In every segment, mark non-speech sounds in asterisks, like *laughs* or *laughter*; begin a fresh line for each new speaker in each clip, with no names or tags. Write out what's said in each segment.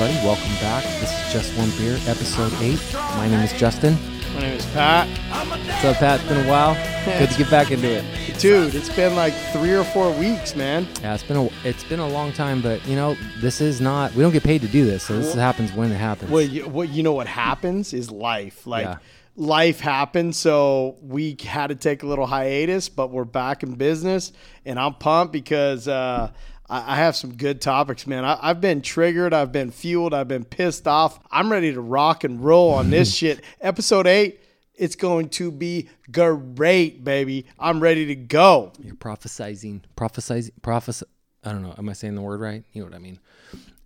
everybody. Welcome back. This is Just One Beer, episode 8. My name is Justin.
My name is Pat.
What's up, Pat? It's been a while. Good to get back into it.
Dude, it's been like three or four weeks, man.
Yeah, it's been a it's been a long time, but you know, this is not we don't get paid to do this, so this happens when it happens.
Well, you, what you know what happens is life. Like
Yeah.
life happened, so we had to take a little hiatus, but we're back in business, and I'm pumped because uh, I, I have some good topics, man. I, I've been triggered, I've been fueled, I've been pissed off. I'm ready to rock and roll on this *laughs* shit. Episode eight. It's going to be great, baby. I'm ready to go.
You're prophesizing, prophesizing, prophes. I don't know. Am I saying the word right? You know what I mean?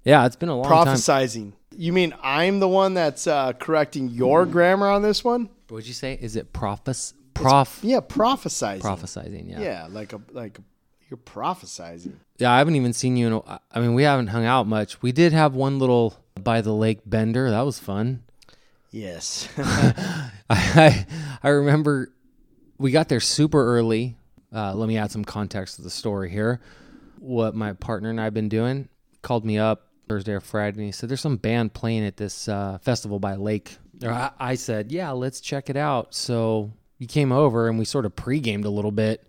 Yeah, it's been a long time.
Prophesizing. You mean I'm the one that's uh, correcting your grammar on this one?
What'd you say? Is it prophes? Prof?
Yeah, prophesizing.
Prophesizing. Yeah.
Yeah, like a like a, you're prophesizing.
Yeah, I haven't even seen you in. A, I mean, we haven't hung out much. We did have one little by the lake bender. That was fun.
Yes. *laughs*
I I remember we got there super early. Uh, let me add some context to the story here. What my partner and I have been doing called me up Thursday or Friday, and he said, "There's some band playing at this uh, festival by lake." I, I said, "Yeah, let's check it out." So he came over, and we sort of pre-gamed a little bit,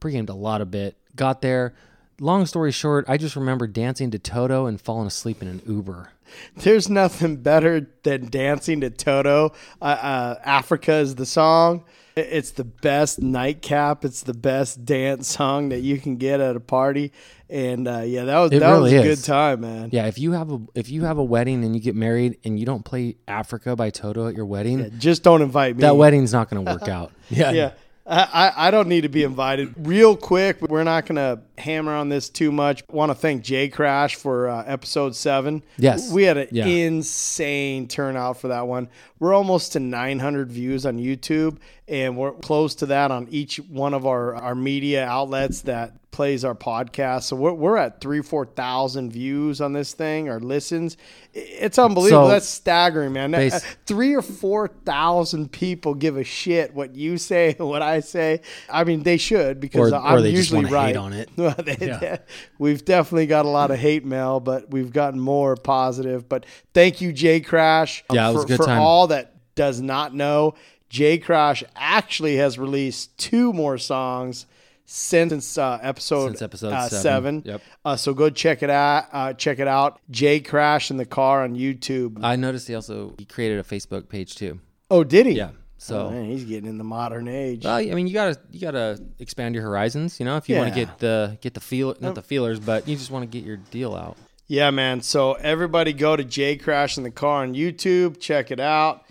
pre-gamed a lot of bit. Got there. Long story short, I just remember dancing to Toto and falling asleep in an Uber.
There's nothing better than dancing to Toto. Uh, uh, Africa is the song. It's the best nightcap. It's the best dance song that you can get at a party. And uh, yeah, that was
It
that was a
is.
good time, man.
Yeah, if you have a if you have a wedding and you get married and you don't play Africa by Toto at your wedding,
Just don't invite me.
that wedding's not going to work out. *laughs* Yeah,
yeah. I, I I don't need to be invited. Real quick, we're not going to hammer on this too much. Want to thank Jay Crash for uh, episode seven.
Yes.
We had an
Yeah.
insane turnout for that one. We're almost to 900 views on YouTube, and we're close to that on each one of our, our media outlets that plays our podcast. So we're, we're at three, 4,000 views on this thing or listens. It's unbelievable.
So-
That's staggering, man.
Base-
Uh, three or four thousand people give a shit what you *laughs* say, what I say. I mean, they should because
Or- or
I'm
they
usually
wanna
right
hate on it. *laughs*
Well, they-
Yeah.
they- we've definitely got a lot of hate mail, but we've gotten more positive. But thank you, Jay Crash,
Yeah, it was
for,
a good
for
time.
all that does not know. J Crash actually has released two more songs since uh, episode,
Since episode
uh,
seven.
seven.
Yep.
Uh, so go check it out. Uh, check it out. Jay Crash in the car on YouTube.
I noticed he also he created a Facebook page too.
Oh, did he?
Yeah, so.
Oh, man, he's getting in the modern age.
well, I mean, you gotta you gotta expand your horizons. You know, if you want to get the get the feel not the feelers, but you just want to get your deal out.
Yeah, man. So everybody go to J Crash in the car on YouTube. Check it out.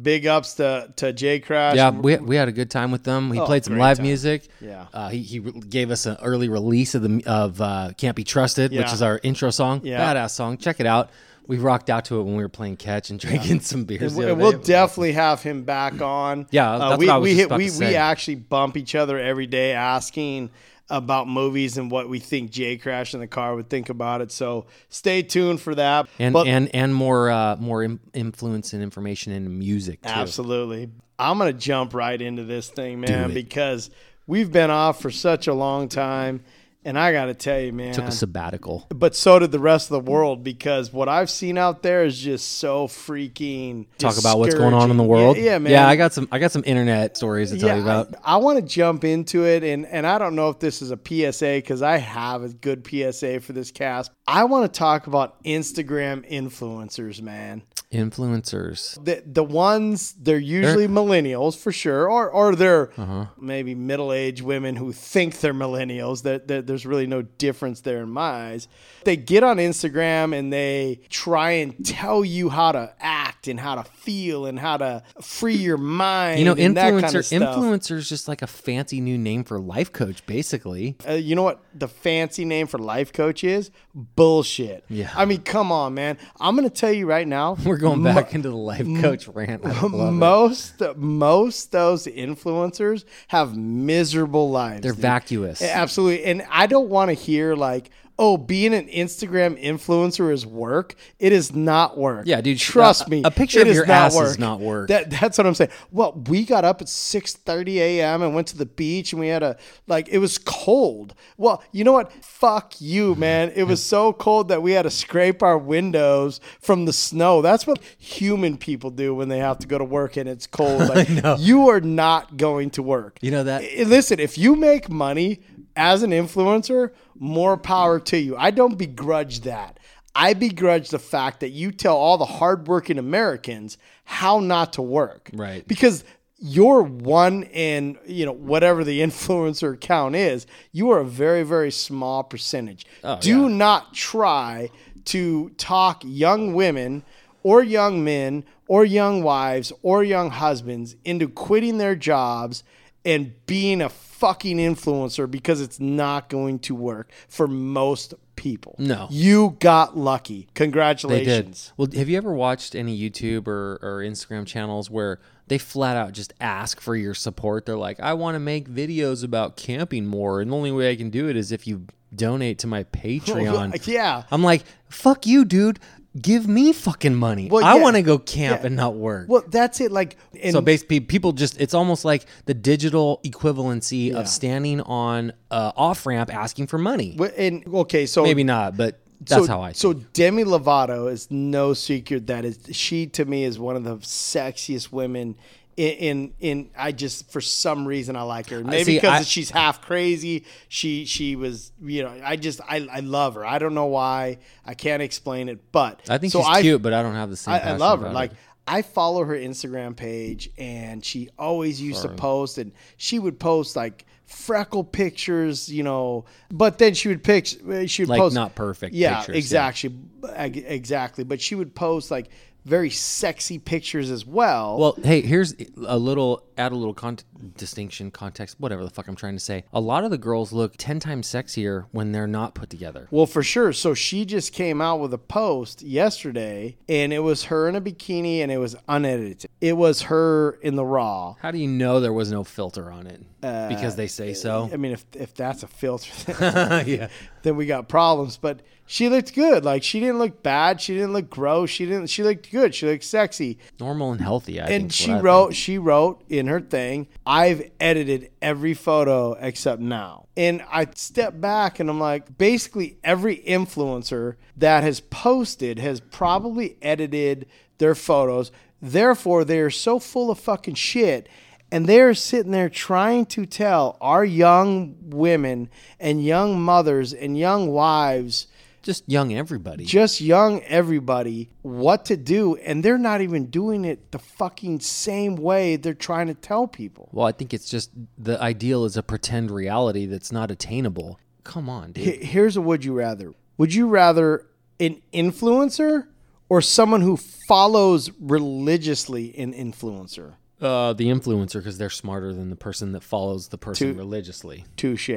Big ups to to J Crash.
Yeah, we, we had a good time with them. He
Oh,
played some live
time.
music.
Yeah.
uh, he he gave us an early release of the of uh, "Can't Be Trusted," which is our intro song.
Yeah.
Badass song. Check it out. We rocked out to it when we were playing catch and drinking *laughs* some beers.
And
the
we-
other
we'll definitely have him back on.
Yeah,
Uh, we
what I was
we
just
hit,
about
we we actually bump each other every day asking about movies and what we think J Crash in the car would think about it. So stay tuned for that.
and
But-
and and more uh, more im- influence and information in music too.
Absolutely. I'm going to jump right into this thing, man, because we've been off for such a long time. And I got to tell you, man.
Took a sabbatical.
but so did the rest of the world because what I've seen out there is just so freaking
Talk about what's going on in the world.
Yeah, yeah, man.
Yeah, I got some I got some internet stories to tell you about.
I, want to jump into it, and and I don't know if this is a PSA because I have a good PSA for this cast. I want to talk about Instagram influencers, man.
Influencers.
The the ones they're usually millennials for sure, or or they're
Uh-huh.
maybe middle aged women who think they're millennials. That that there's really no difference there in my eyes. They get on Instagram and they try and tell you how to act and how to feel and how to free your mind.
You know,
and that
influencer
kind of stuff.
influencer is just like a fancy new name for life coach, basically.
Uh, you know what the fancy name for life coach is? Bullshit.
Yeah.
I mean, come on, man. I'm gonna tell you right now. *laughs*
We're going back into the life coach rant. I love it.
most most those influencers have miserable lives.
They're
dude.
vacuous.
Absolutely. And I don't want to hear like, oh, being an Instagram influencer is work. It is not work.
Yeah, dude,
Trust
a-
me.
a picture of your ass is not work.
That that's what I'm saying. Well, we got up at 6:30 a.m. and went to the beach and we had a like it was cold. Well, you know what? Fuck you, man. It was so cold that we had to scrape our windows from the snow. That's what human people do when they have to go to work and it's cold. *laughs* Like you are not going to work.
You know that-
Listen, if you make money as an influencer, more power to you. I don't begrudge that. I begrudge the fact that you tell all the hardworking Americans how not to work.
Right.
Because you're one in, you know, whatever the *laughs* influencer count is, you are a very, very small percentage. Oh, Do
yeah.
not try to talk young women or young men or young wives or young husbands into quitting their jobs and being a fucking influencer because it's not going to work for most people.
No.
You got lucky.
They did.
Congratulations.
Well, have you ever watched any YouTube or, or Instagram channels where they flat out just ask for your support? They're like, I want to make videos about camping more, and the only way I can do it is if you donate to my *laughs* Patreon.
Yeah.
I'm like, fuck you, dude. Give me fucking money.
Well,
I
yeah.
want to go camp
Yeah.
and not work.
Well, that's it. Like, and
so basically, people just, it's almost like the digital equivalency
Yeah.
of standing on a off ramp asking for money.
Wh- And okay, so
Maybe not, but that's
so,
how I
So
think.
Demi Lovato is no secret that is she to me is one of the sexiest women. In, in in I just for some reason I like her. Maybe
see,
because
I-
she's half crazy. She she was you know I just I, I love her. I don't know why. I can't explain it but
I think
so
she's cute, but I don't have the same
I, I love her. Like I follow her Instagram page, and she always used to post, and she would post like freckle pictures, you know. But then she would pick, she would
Like,
post
not perfect
Yeah,
pictures,
exactly, Eg- exactly. But she would post like very sexy pictures as well.
Well, hey, here's a little add a little con- distinction, context, whatever the fuck I'm trying to say. A lot of the girls look ten times sexier when they're not put together.
Well, for sure. So she just came out with a post yesterday, and it was her in a bikini, and it was unedited. It was her in the raw.
How do you know there was no filter on it? Uh, because they say so.
I mean, if if that's a filter, *laughs*
yeah.
then we got problems. But she looked good. Like she didn't look bad. She didn't look gross. She didn't. She looked good. She looked sexy.
Normal and healthy, I
And
think.
she wrote. She wrote in her thing. I've edited every photo except now. And I step back and I'm like, basically every influencer that has posted has probably edited their photos. Therefore, they are so full of fucking shit. And they're sitting there trying to tell our young women and young mothers and young wives
just young everybody.
just young everybody what to do and they're not even doing it the fucking same way they're trying to tell people
well, I think it's just the ideal is a pretend reality that's not attainable. Come on, dude.
Here's a would you rather would you rather an influencer or someone who follows religiously an influencer
Uh, the influencer because they're smarter than the person that follows the person religiously.
touche.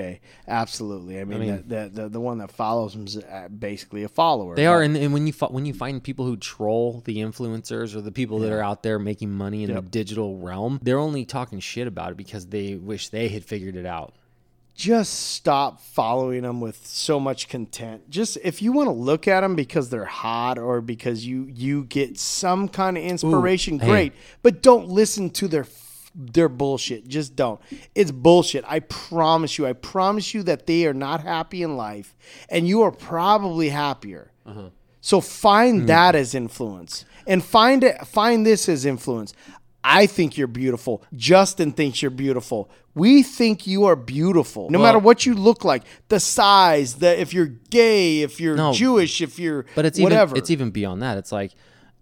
Absolutely. I mean, the, the, the, the one that follows them is uh, basically a follower.
They are, and, and when you fi- when you find people who troll the influencers or the people that are out there making money in the digital realm, they're only talking shit about it because they wish they had figured it out.
Just stop following them with so much content. Just if you want to look at them because they're hot or because you you get some kind of inspiration,
hey.
great. But don't listen to their their bullshit. Just don't. It's bullshit. I promise you. I promise you that they are not happy in life, and you are probably happier. Uh-huh. So find hmm. that as influence, and find it. Find this as influence. I think you're beautiful. Justin thinks you're beautiful. We think you are beautiful, no matter what you look like, the size, the if you're gay, if you're
No.
Jewish, if you're
But it's
whatever.
even it's even beyond that. It's like,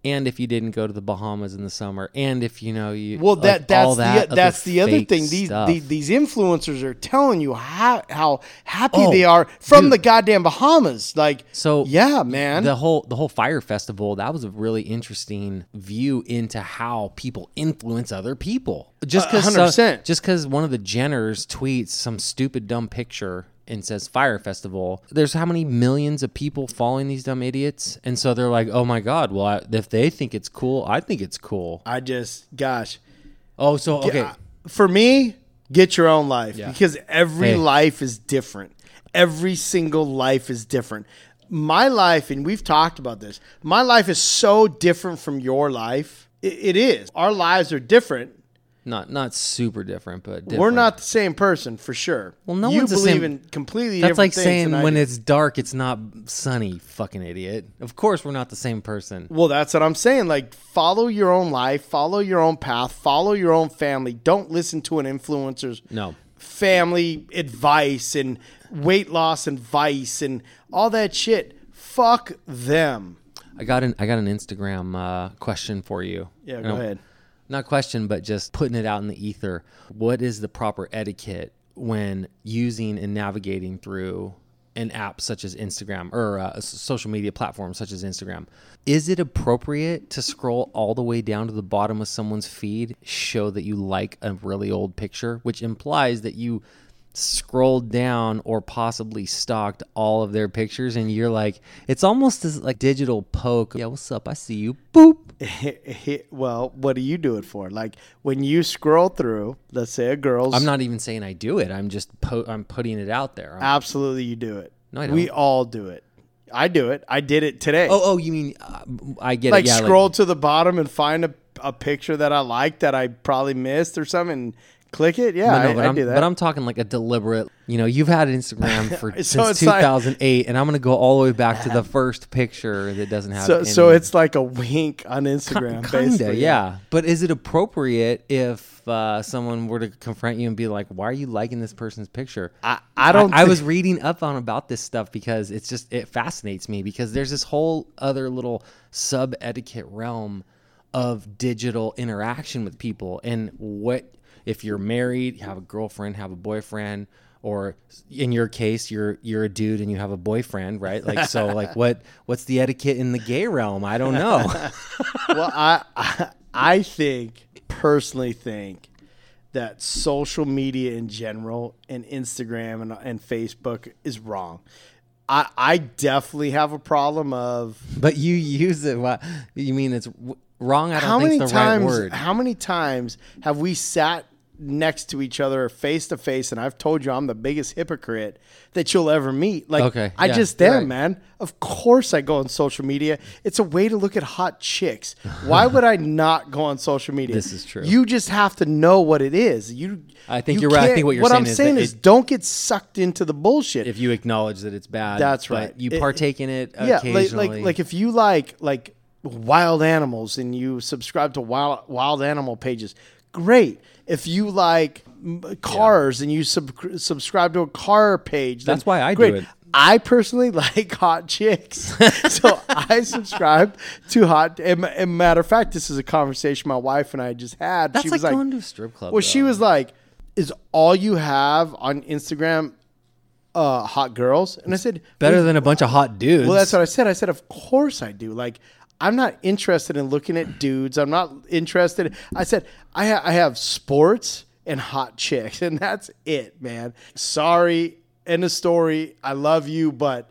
and if you didn't go to the Bahamas in the summer, and if you know you
Well, that
like,
that's
that
the that's
other
the other thing. These
stuff.
the, these influencers are telling you how how happy
Oh,
they are from
dude.
the goddamn Bahamas. Like,
So
yeah, man.
the whole the whole Fyre Festival that was a really interesting view into how people influence other people. Just because
100%.
just because one of the Jenners tweets some stupid dumb picture and says Fyre Festival, there's how many millions of people following these dumb idiots, and so they're like, oh my god, well I, if they think it's cool, I think it's cool.
I just, gosh,
Oh, so okay.
Uh, for me, get your own life because every
Hey.
life is different. every single life is different. My life, and we've talked about this, my life is so different from your life. It, it is. Our lives are different.
Not not super different, but different.
We're not the same person for sure.
Well, no
you
one's the
believe
same-
in completely
That's
different
like
things
saying
than I
when
do.
it's dark, it's not sunny. Fucking idiot. Of course, we're not the same person.
Well, that's what I'm saying. Like, follow your own life, follow your own path, follow your own family. Don't listen to an influencer's
No.
family advice and weight loss advice and all that shit. Fuck them.
I got an I got an Instagram uh, question for you.
Yeah, go ahead.
Not question, but just putting it out in the ether. What is the proper etiquette when using and navigating through an app such as Instagram or uh, a social media platform such as Instagram? Is it appropriate to scroll all the way down to the bottom of someone's feed, show that you like a really old picture, which implies that you scrolled down or possibly stalked all of their pictures and you're like it's almost as like digital poke yeah what's up i see you boop *laughs*
well, what do you do it for? Like, when you scroll through, let's say a girl's.
I'm not even saying I do it. I'm just po- I'm putting it out there. I'm-
Absolutely, you do it.
No, I
We all do it. I do it. I did it today.
oh, oh, you mean uh, I get
like
it. Yeah,
scroll to the bottom and find a, a picture that I like that I probably missed or something and click it. Yeah,
Like, no,
I, I
I'm,
do that.
but I'm talking like a deliberate. You know, you've had Instagram *laughs* for
So
since
it's like-
2008, and I'm gonna go all the way back to the first picture that doesn't have.
so
any,
so it's like a wink on Instagram,
kinda,
basically.
yeah. But is it appropriate if uh, someone were to confront you and be like, "Why are you liking this person's picture?"
I, I don't.
I, I was reading up on about this stuff because it's just it fascinates me because there's this whole other little sub etiquette realm of digital interaction with people and what if you're married, you have a girlfriend, have a boyfriend, or in your case you're you're a dude and you have a boyfriend, right? Like so *laughs* like what what's the etiquette in the gay realm? I don't know. *laughs*
well, I, I I think personally think that social media in general and Instagram and, and Facebook is wrong. I I definitely have a problem of
but you use it wha- you mean it's wrong? I don't
how many
right
times
word.
how many times have we sat next to each other face to face and I've told you I'm the biggest hypocrite that you'll ever meet. Like
Okay,
I
yeah,
just
you're
am,
right.
man. Of course I go on social media. It's a way to look at hot chicks. Why *laughs* would I not go on social media?
This is true.
You just have to know what it is. You
I think
you
you're right. I think what you're
what
saying
I'm
is
saying
that
is
it-
don't get sucked into the bullshit.
if you acknowledge that it's bad.
That's right.
You
It-
partake in it
yeah, like,
occasionally.
like like if you like like wild animals and you subscribe to wild wild animal pages, great. If you like cars and you sub- subscribe to a car page,
That's why I do
great.
it.
I personally *laughs* like hot chicks, *laughs* so I subscribe to hot. And, and matter of fact, this is a conversation my wife and I just had.
That's
she
like,
was like,
going to a strip club.
well, she was like, "Is all you have on Instagram uh, hot girls?" And I said,
better than a bunch of hot dudes.
well, that's what I said. I said, of course I do. Like, I'm not interested in looking at dudes. I'm not interested. I said, I, ha- I have sports and hot chicks, *laughs* and that's it, man. Sorry, end of story. I love you, but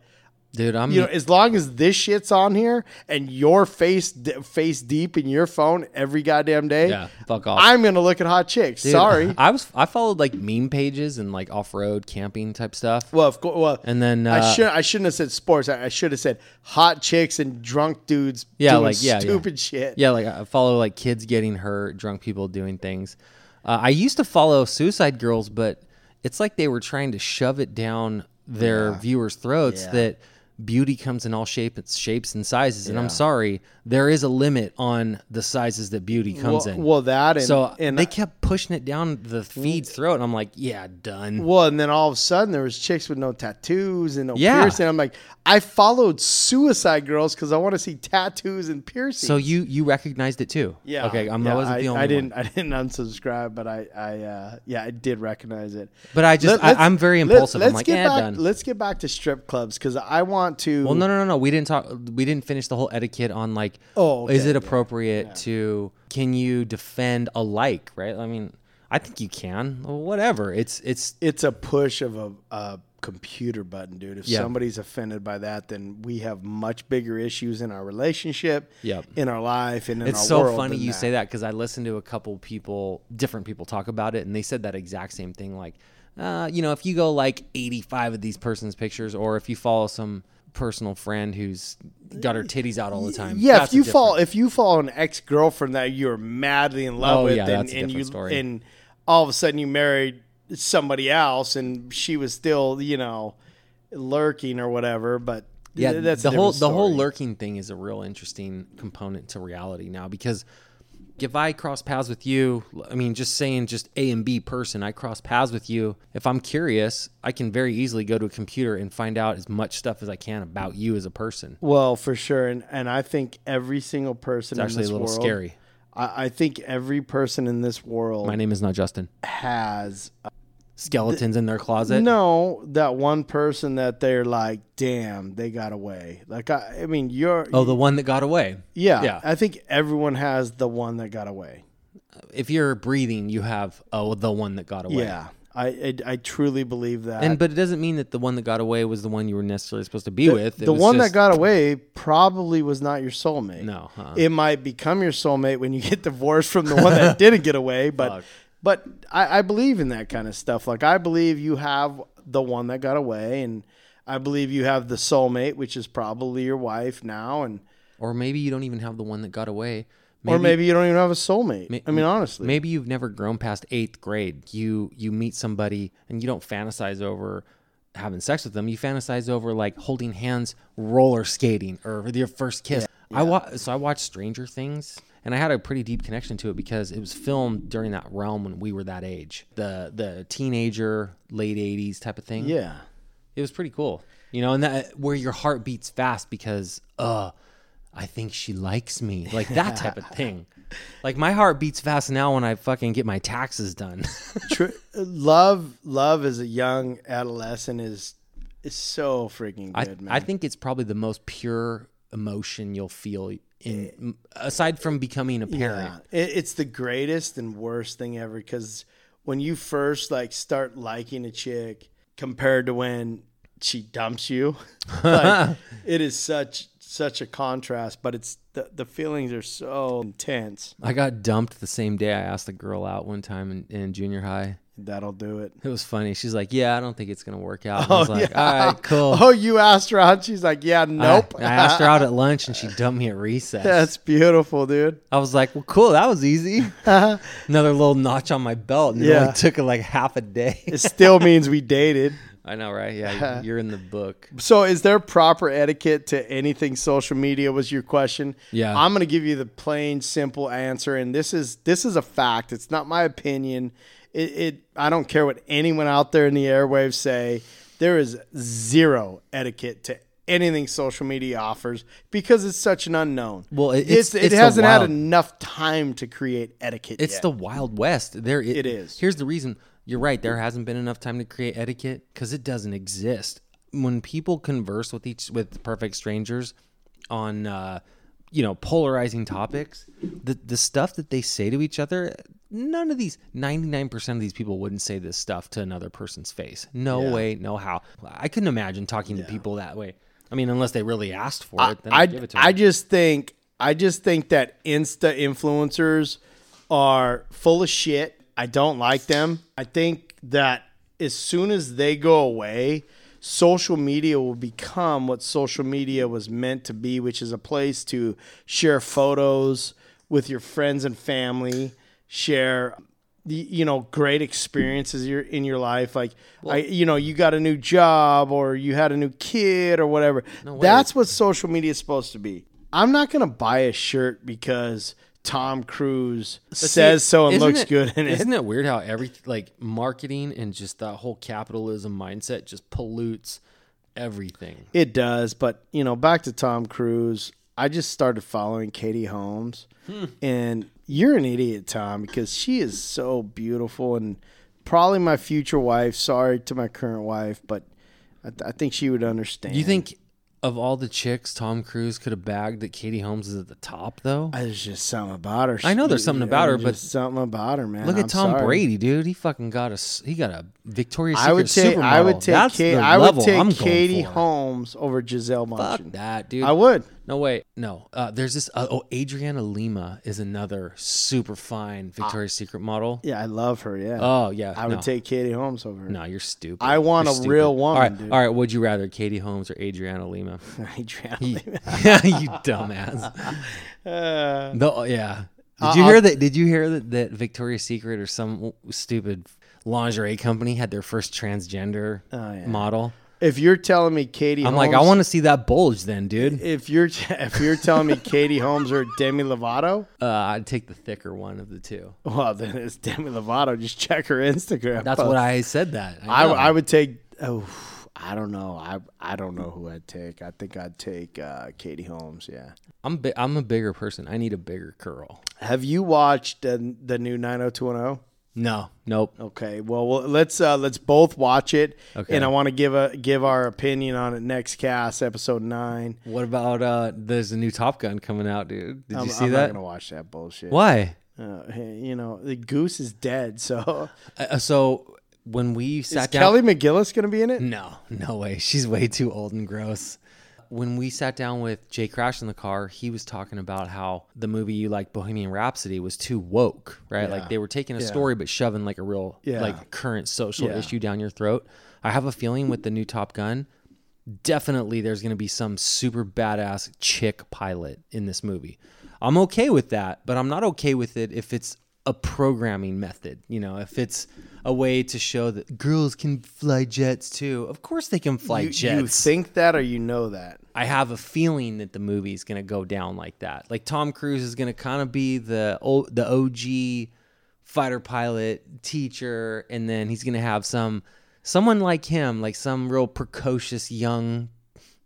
dude. I'm
you know, as long as this shit's on here and your face d- face deep in your phone every goddamn day,
yeah. Fuck off.
I'm gonna look at hot chicks.
Dude,
Sorry.
I was I followed like meme pages and like off road camping type stuff.
Well, of course. Well,
And then, uh,
I should I shouldn't have said sports. I, I should have said hot chicks and drunk dudes.
Yeah,
doing
like, yeah, yeah.
stupid shit.
Yeah, like I follow like kids getting hurt, drunk people doing things. Uh, I used to follow suicide girls, but it's like they were trying to shove it down their viewers' throats
Yeah.
that beauty comes in all shapes, shapes and sizes. And I'm sorry, there is a limit on the sizes that beauty comes
well,
in.
well, that and
so
and
they kept pushing it down the feed's throat, and I'm like, yeah, done.
well, and then all of a sudden there was chicks with no tattoos and no
Yeah.
piercing. I'm like, I followed suicide girls because I want to see tattoos and piercings.
So you you recognized it too?
yeah,
Okay, I'm,
yeah,
I wasn't
I,
the only
I didn't. I didn't unsubscribe, but I, I, uh, yeah, I did recognize it.
But I just
Let-
I, I'm very impulsive.
Let's
I'm like,
get
yeah,
back.
done.
Let's get back to strip clubs because I want to.
Well, no, no, no, no. We didn't talk. We didn't finish the whole etiquette on like.
Oh,
is
okay,
it
yeah,
appropriate to? Can you defend a like? Right. I mean, I think you can. Well, whatever. It's it's
It's a push of a, a computer button, dude. If
Yeah.
somebody's offended by that, then we have much bigger issues in our relationship,
Yep.
in our life, and in
it's so funny you say that because I listened to a couple people, different people talk about it, and they said that exact same thing. Like uh, you know, if you go like 85 of these person's pictures, or if you follow some personal friend who's got her titties out all the time.
Yeah,
that's
if you fall if you fall an ex girlfriend that you're madly in love
Oh,
with,
yeah,
and, and you
story.
and all of a sudden you married somebody else, and she was still you know lurking or whatever, but
yeah,
th- that's
the whole
different
the whole lurking thing is a real interesting component to reality now because if I cross paths with you, I mean, just saying, just A and B person, I cross paths with you. If I'm curious, I can very easily go to a computer and find out as much stuff as I can about you as a person.
Well, for sure, and and I think every single person
It's actually a little
world,
scary.
I, I think every person in this world
My name is not Justin.
has
Skeletons in their closet.
no that one person that they're like, damn, they got away. Like I, I mean, you're
Oh, the one that got away.
yeah,
yeah.
I think everyone has the one that got away.
If you're breathing, you have oh the one that got away.
Yeah, I, I I truly believe that.
And but it doesn't mean that the one that got away was the one you were necessarily supposed to be with. It
the one
just-
that got away probably was not your soulmate.
no. huh.
It might become your soulmate when you get divorced from the one that *laughs* didn't get away, but
Fuck.
But I, I believe in that kind of stuff. Like I believe you have the one that got away, and I believe you have the soulmate, which is probably your wife now, and
or maybe you don't even have the one that got away.
or maybe you don't even have a soulmate. I mean, honestly,
maybe you've never grown past eighth grade. You you meet somebody and you don't fantasize over having sex with them. You fantasize over like holding hands, roller skating, or your first kiss. I wa- so I watched Stranger Things, and I had a pretty deep connection to it because it was filmed during that realm when we were that age, the the teenager, late '80s type of thing.
yeah.
it was pretty cool. You know, and that where your heart beats fast because uh I think she likes me. Like that type of thing. *laughs* Like my heart beats fast now when I fucking get my taxes done. *laughs*
Tr- love, love as a young adolescent is is so freaking
I
good, man.
I think it's probably the most pure emotion you'll feel in aside from becoming a parent.
Yeah, it, it's the greatest and worst thing ever because when you first like start liking a chick compared to when she dumps you, *laughs* like, *laughs* it is such such a contrast. But it's the the feelings are so intense.
I got dumped the same day I asked a girl out one time in, in junior high.
That'll do it.
It was funny. She's like, "Yeah, I don't think it's gonna work out." And I oh, was like,
yeah.
"All right, cool." *laughs*
Oh, you asked her out. She's like, yeah, nope.
I, I asked her out at *laughs* lunch and she dumped me at recess.
That's beautiful, dude.
I was like, well, cool. That was easy. *laughs* Another little notch on my belt. And it
Yeah.
only took like half a day.
It still means we dated.
I know, right? Yeah, you're in the book.
So, is there proper etiquette to anything social media? Was your question?
Yeah.
I'm going to give you the plain, simple answer, and this is this is a fact. It's not my opinion. It, it I don't care what anyone out there in the airwaves say. There is zero etiquette to anything social media offers because it's such an unknown.
Well, it-
it's,
it's-
it hasn't had enough time to create etiquette.
It's
yet.
the Wild West. There, it,
It is.
Here's the reason. You're right. There hasn't been enough time to create etiquette because it doesn't exist. When people converse with each with perfect strangers on, uh, you know, polarizing topics, the the stuff that they say to each other, none of these, ninety nine percent of these people wouldn't say this stuff to another person's face. No
Yeah.
way, no how. I couldn't imagine talking to people that way. I mean, unless they really asked for it, then
I,
I'd give it to
I just think I just think that Insta influencers are full of shit. I don't like them. I think that as soon as they go away, social media will become what social media was meant to be, which is a place to share photos with your friends and family, share you know great experiences in your life. Like I you know you got a new job or you had a new kid or whatever.
Way.
that's what social media is supposed to be. I'm not going to buy a shirt because tom cruise says so and looks
it-
good in it
Isn't it weird how every like marketing and just that whole capitalism mindset just pollutes everything?
It does, but you know, back to Tom Cruise. I just started following Katie Holmes,
Hmm.
and you're an idiot, Tom, because she is so beautiful and probably my future wife. Sorry to my current wife, but I, th- I think she would understand.
You think of all the chicks Tom Cruise could have bagged that Katie Holmes is at the top though?
there's just something about her?
I know there's something about her, but
Just something about her, man.
Look
I'm
at Tom
sorry.
Brady, dude. He fucking got a he got a Victoria's Secret
I would take. I would take.
That's
Kate, I would take
I'm
Katie. Holmes over Gisele
Fuck
Bundchen.
that, dude.
I would.
No, way. No. Uh, there's this. Uh, oh, Adriana Lima is another super fine Victoria's Secret model.
Yeah, I love her. Yeah.
Oh, yeah.
I would take Katie Holmes over her.
No, you're stupid.
I want
You're
a
stupid.
real woman,
All right,
dude.
all right. Would you rather Katie Holmes or Adriana Lima? *laughs*
Adriana Lima. *laughs*
you dumbass. *laughs*
Uh,
No, yeah. Did
Uh,
you hear that? Did you hear that, that Victoria's Secret or some stupid lingerie company had their first transgender
Oh, yeah.
model?
if you're telling me Katie,
I'm like, I want to see that bulge, then, dude.
If you're *laughs* if you're telling me Katie Holmes or Demi Lovato,
Uh, I'd take the thicker one of the two.
well then it's Demi Lovato. Just check her Instagram.
That's
post.
what I said. That
I,
know.
I would take. Oh, I don't know. I I don't know who I'd take. I think I'd take uh, Katie Holmes. Yeah.
I'm bi- I'm a bigger person. I need a bigger curl.
Have you watched the the new 90210?
No, nope.
Okay. Well, well let's uh, let's both watch it,
Okay.
and I want to give a give our opinion on it next cast, episode nine.
What about uh? There's a new Top Gun coming out, dude. Did
I'm,
you see that?
I'm not gonna watch that bullshit.
Why?
Uh, you know, the goose is dead. So *laughs*
Uh, so when we
is
down,
Kelly McGillis gonna be in it?
No, no way. She's way too old and gross. When we sat down with Jay Crash in the car, he was talking about how the movie you like, Bohemian Rhapsody, was too woke, right?
Yeah.
Like they were taking a
Yeah.
story but shoving like a real,
Yeah.
like current social issue down your throat. I have a feeling with the new Top Gun, definitely there's going to be some super badass chick pilot in this movie. I'm okay with that, but I'm not okay with it if it's a programming method. You know, if it's a way to show that girls can fly jets too. Of course they can fly
You,
jets.
you think that, or you know that?
I have a feeling that the movie is going to go down like that. Like Tom Cruise is going to kind of be the o- the OG fighter pilot teacher, and then he's going to have some someone like him, like some real precocious young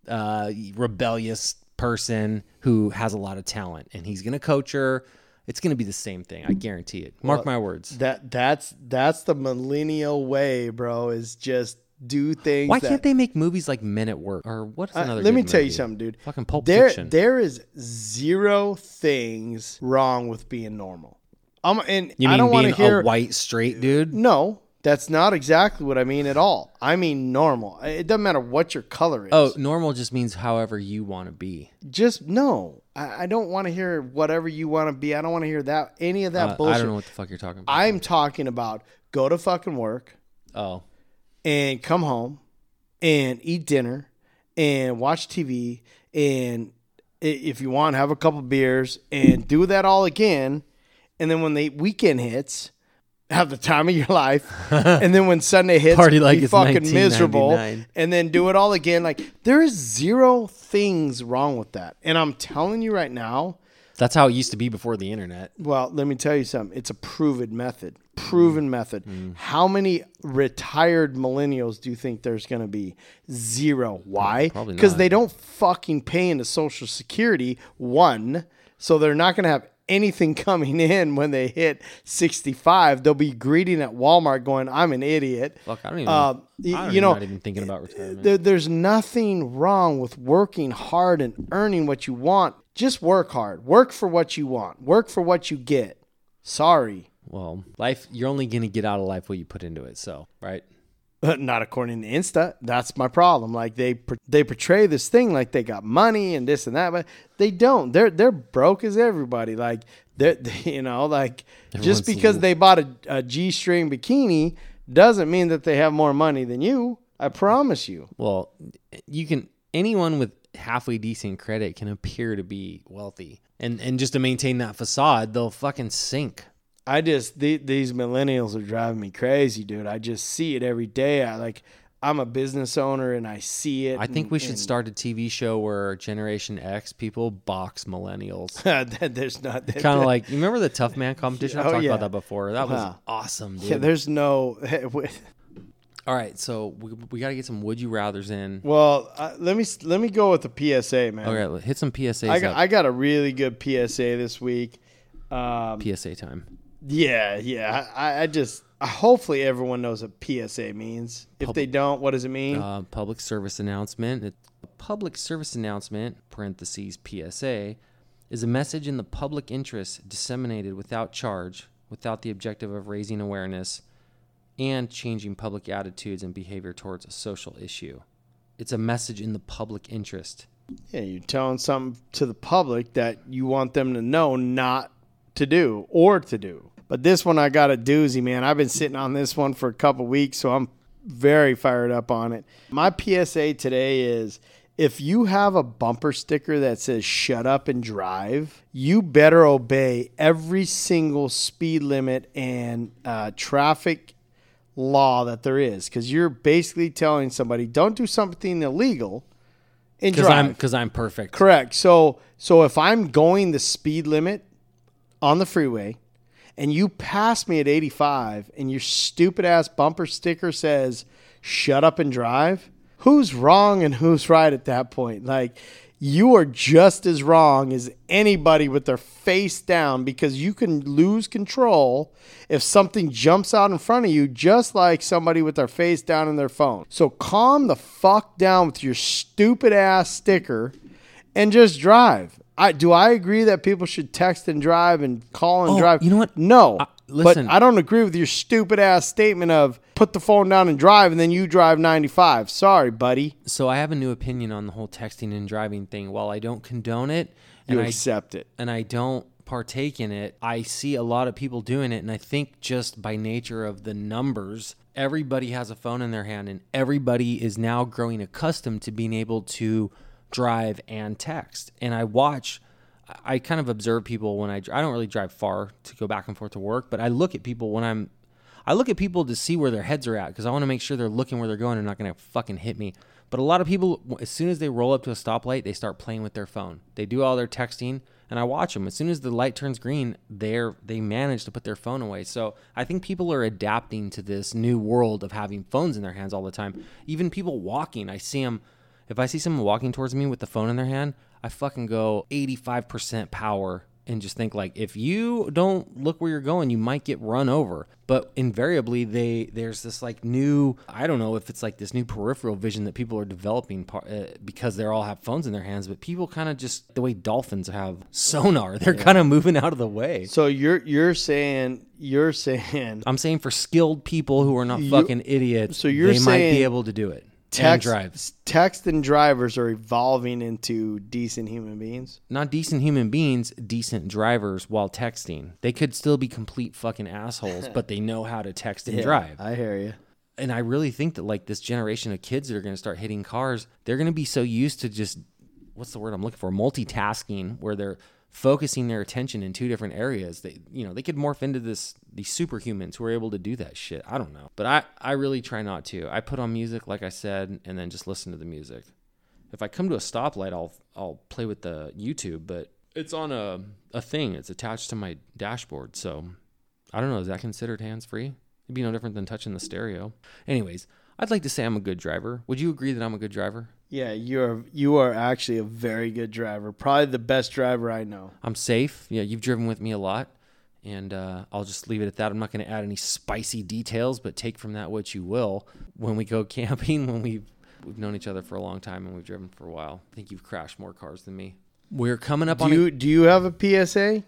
uh, rebellious person who has a lot of talent, and he's going to coach her. It's going to be the same thing. I guarantee it. Mark my words.
That that's that's the millennial way, bro. Is just do things.
Why
that,
can't they make movies like Men at Work or what's
Uh,
another?
let me tell you something, dude.
Fucking Pulp
there,
Fiction.
there is zero things wrong with being normal. Um, and
You
I
mean
don't want
being
to hear
a white straight dude?
No, that's not exactly what I mean at all. I mean normal. It doesn't matter what your color is.
Oh, normal just means however you want to be.
just no. I, I don't want to hear whatever you want to be. I don't want to hear that any of that
Uh,
bullshit.
I don't know what the fuck you're talking about.
I'm talking about go to fucking work
oh,
and come home and eat dinner and watch TV and i- if you want have a couple beers and do that all again and then when the weekend hits have the time of your life *laughs* and then when Sunday hits
Party like
be
it's
fucking miserable and then do it all again like there is zero things wrong with that and I'm telling you right now
that's how it used to be before the internet.
well, let me tell you something. It's a proven method. Proven method.
Mm.
How many retired millennials do you think there's going to be? Zero. Why? Because they don't fucking pay into Social Security, one. So they're not going to have anything *laughs* coming in when they hit 65. They'll be greeting at Walmart going, I'm an idiot.
Fuck, I don't even.
Um, y-
I
you know,
not even thinking about retirement.
there, there's nothing wrong with working hard and earning what you want. Just work hard. Work for what you want. Work for what you get. Sorry.
well, life. You're only gonna get out of life what you put into it. So, right? *laughs*
Not according to Insta. That's my problem. Like they they portray this thing like they got money and this and that, but they don't. They're they're broke as everybody. Like *laughs* they are you know like just because
l-
they bought a, a G string bikini doesn't mean that they have more money than you. I promise you.
Well, you can. Anyone with halfway decent credit can appear to be wealthy, and and just to maintain that facade, they'll fucking sink.
I just the, these millennials are driving me crazy, dude. I just see it every day. I like I'm a business owner and I see it.
I think
and-
we should
and-
start a TV show where Generation X people box millennials. *laughs*
there's not
kind of like you remember the Tough Man competition?
Oh,
talked
yeah.
about that before. That was
Huh.
awesome, dude.
yeah, there's no. *laughs*
All right, so we, we got to get some would you rather's in.
Well, uh, let me let me go with the PSA, man.
Okay, hit some PSAs
I got
up.
I got a really good PSA this week. Um,
PSA time.
Yeah, yeah. I, I just hopefully everyone knows what PSA means. If they don't, what does it mean?
Uh, public service announcement. It, a public service announcement (parentheses PSA) is a message in the public interest disseminated without charge, without the objective of raising awareness and changing public attitudes and behavior towards a social issue. It's a message in the public interest.
Yeah, you're telling something to the public that you want them to know not to do or to do. But this one, I got a doozy, man. I've been sitting on this one for a couple weeks, so I'm very fired up on it. My PSA today is if you have a bumper sticker that says shut up and drive, you better obey every single speed limit and uh, traffic law that there is because you're basically telling somebody don't do something illegal and
Because
drive.
I'm because I'm perfect.
Correct. So so if I'm going the speed limit on the freeway and you pass me at 85 and your stupid ass bumper sticker says shut up and drive, who's wrong and who's right at that point? Like you are just as wrong as anybody with their face down because you can lose control if something jumps out in front of you, just like somebody with their face down in their phone. So calm the fuck down with your stupid ass sticker and just drive. I do I agree that people should text and drive and call and
Oh,
drive.
you know what?
No.
listen.
but I don't agree with your stupid ass statement of put the phone down and drive and then you drive 95. Sorry, buddy.
So I have a new opinion on the whole texting and driving thing. While I don't condone it,
You
and I
accept it.
and I don't partake in it, I see a lot of people doing it. And I think just by nature of the numbers, everybody has a phone in their hand and everybody is now growing accustomed to being able to drive and text. And I watch, I kind of observe people when I, I don't really drive far to go back and forth to work, but I look at people when I'm, I look at people to see where their heads are at because I want to make sure they're looking where they're going and not going to fucking hit me. But a lot of people, as soon as they roll up to a stoplight, they start playing with their phone. They do all their texting, and I watch them. As soon as the light turns green, they're they manage to put their phone away. So I think people are adapting to this new world of having phones in their hands all the time. Even people walking, I see them. If I see someone walking towards me with the phone in their hand, I fucking go 85% power and just think like if you don't look where you're going you might get run over. But invariably they there's this like new i don't know if it's like this new peripheral vision that people are developing par- uh, because they all have phones in their hands but people kind of just the way dolphins have sonar they're kind of moving out of the way.
So you're you're saying you're saying
i'm saying for skilled people who are not fucking idiots
so you're
they might be able to do it and
text
drive
text and drivers are evolving into decent human beings.
not decent human beings, decent drivers while texting. They could still be complete fucking assholes, but they know how to text and *laughs* drive.
I hear you.
And I really think that like this generation of kids that are going to start hitting cars, they're going to be so used to just what's the word I'm looking for, multitasking where they're focusing their attention in two different areas. They you know, they could morph into this these superhumans who are able to do that shit. I don't know. But I I really try not to. I put on music like I said and then just listen to the music if I come to a stoplight, I'll I'll play with the YouTube, but it's on a a thing. It's attached to my dashboard, so I don't know. Is that considered hands free? It'd be no different than touching the stereo. Anyways, I'd like to say I'm a good driver. Would you agree that I'm a good driver?
Yeah, you're you are actually a very good driver. Probably the best driver I know.
I'm safe. Yeah, you've driven with me a lot, and uh, I'll just leave it at that. I'm not going to add any spicy details, but take from that what you will. When we go *laughs* camping, when we we've known each other for a long time and we've driven for a while, I think you've crashed more cars than me. We're coming up
Do
on. a-
you do you have a PSA?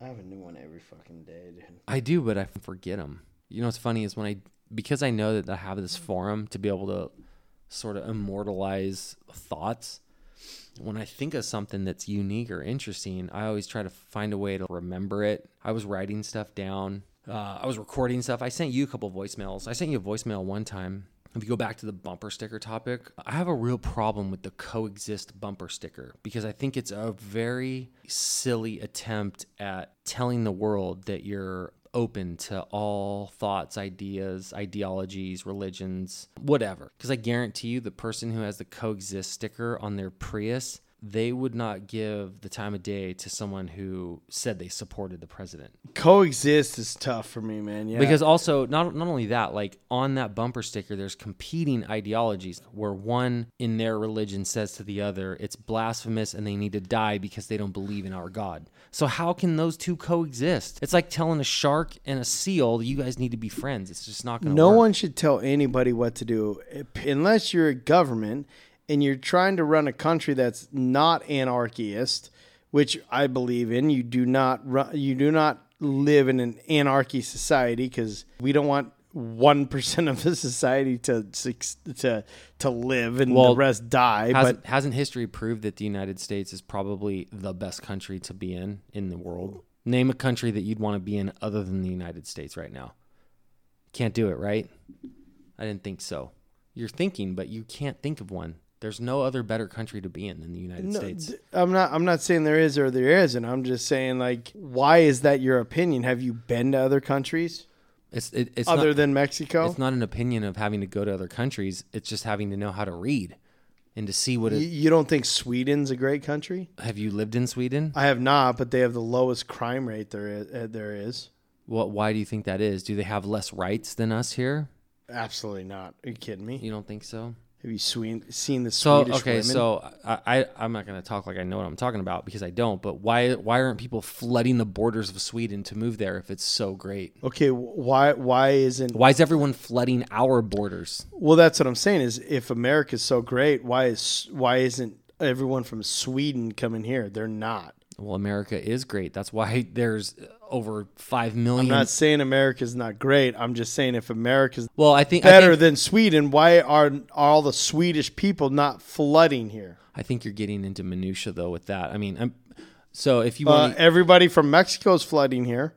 I have a new one every fucking day, dude.
I do, but I forget them. You know what's funny is when I because I know that I have this forum to be able to sort of immortalize thoughts. When I think of something that's unique or interesting, I always try to find a way to remember it. I was writing stuff down. Uh, I was recording stuff. I sent you a couple voicemails. I sent you a voicemail one time. If you go back to the bumper sticker topic, I have a real problem with the coexist bumper sticker because I think it's a very silly attempt at telling the world that you're open to all thoughts, ideas, ideologies, religions, whatever. Because I guarantee you, the person who has the coexist sticker on their Prius, they would not give the time of day to someone who said they supported the president.
Coexist is tough for me, man. Yeah.
Because also not not only that, like on that bumper sticker, there's competing ideologies where one in their religion says to the other, it's blasphemous and they need to die because they don't believe in our God. So how can those two coexist? It's like telling a shark and a seal, you guys need to be friends. It's just not going to
no
work.
one should tell anybody what to do eh, unless you're a government and you're trying to run a country that's not anarchist, which I believe in. You do not run, you do not live in an anarchy society because we don't want one percent of the society to to to live and
Well,
the rest die.
Hasn't,
But
hasn't history proved that the United States is probably the best country to be in in the world? Name a country that you'd want to be in other than the United States right now. Can't do it, right? I didn't think so. You're thinking, but you can't think of one. There's no other better country to be in than the United
No,
States.
d- I'm not. I'm not saying there is or there isn't. I'm just saying like, why is that your opinion? Have you been to other countries
It's it, it's
other
not,
than Mexico?
it's not an opinion of having to go to other countries. It's just having to know how to read and to see what
you,
it.
you don't think Sweden's a great country?
Have you lived in Sweden?
I have not, but they have the lowest crime rate there is. Uh, there is.
What? Why do you think that is? Do they have less rights than us here?
Absolutely not. Are you kidding me?
You don't think so?
Have you seen seen the
So
Swedish
okay,
women?
so I, I I'm not going to talk like I know what I'm talking about because I don't. But why why aren't people flooding the borders of Sweden to move there if it's so great?
okay, why why isn't?
Why is everyone flooding our borders?
Well, that's what I'm saying. Is if America's so great, why is why isn't everyone from Sweden coming here? They're not.
Well, America is great. That's why *laughs* there's over five million.
I'm not saying America's not great. I'm just saying if America's
well, I think I
better
think,
than Sweden, why are, are all the Swedish people not flooding here?
I think you're getting into minutia though with that. I mean, I'm, so if you
Uh,
want,
everybody from Mexico is flooding here.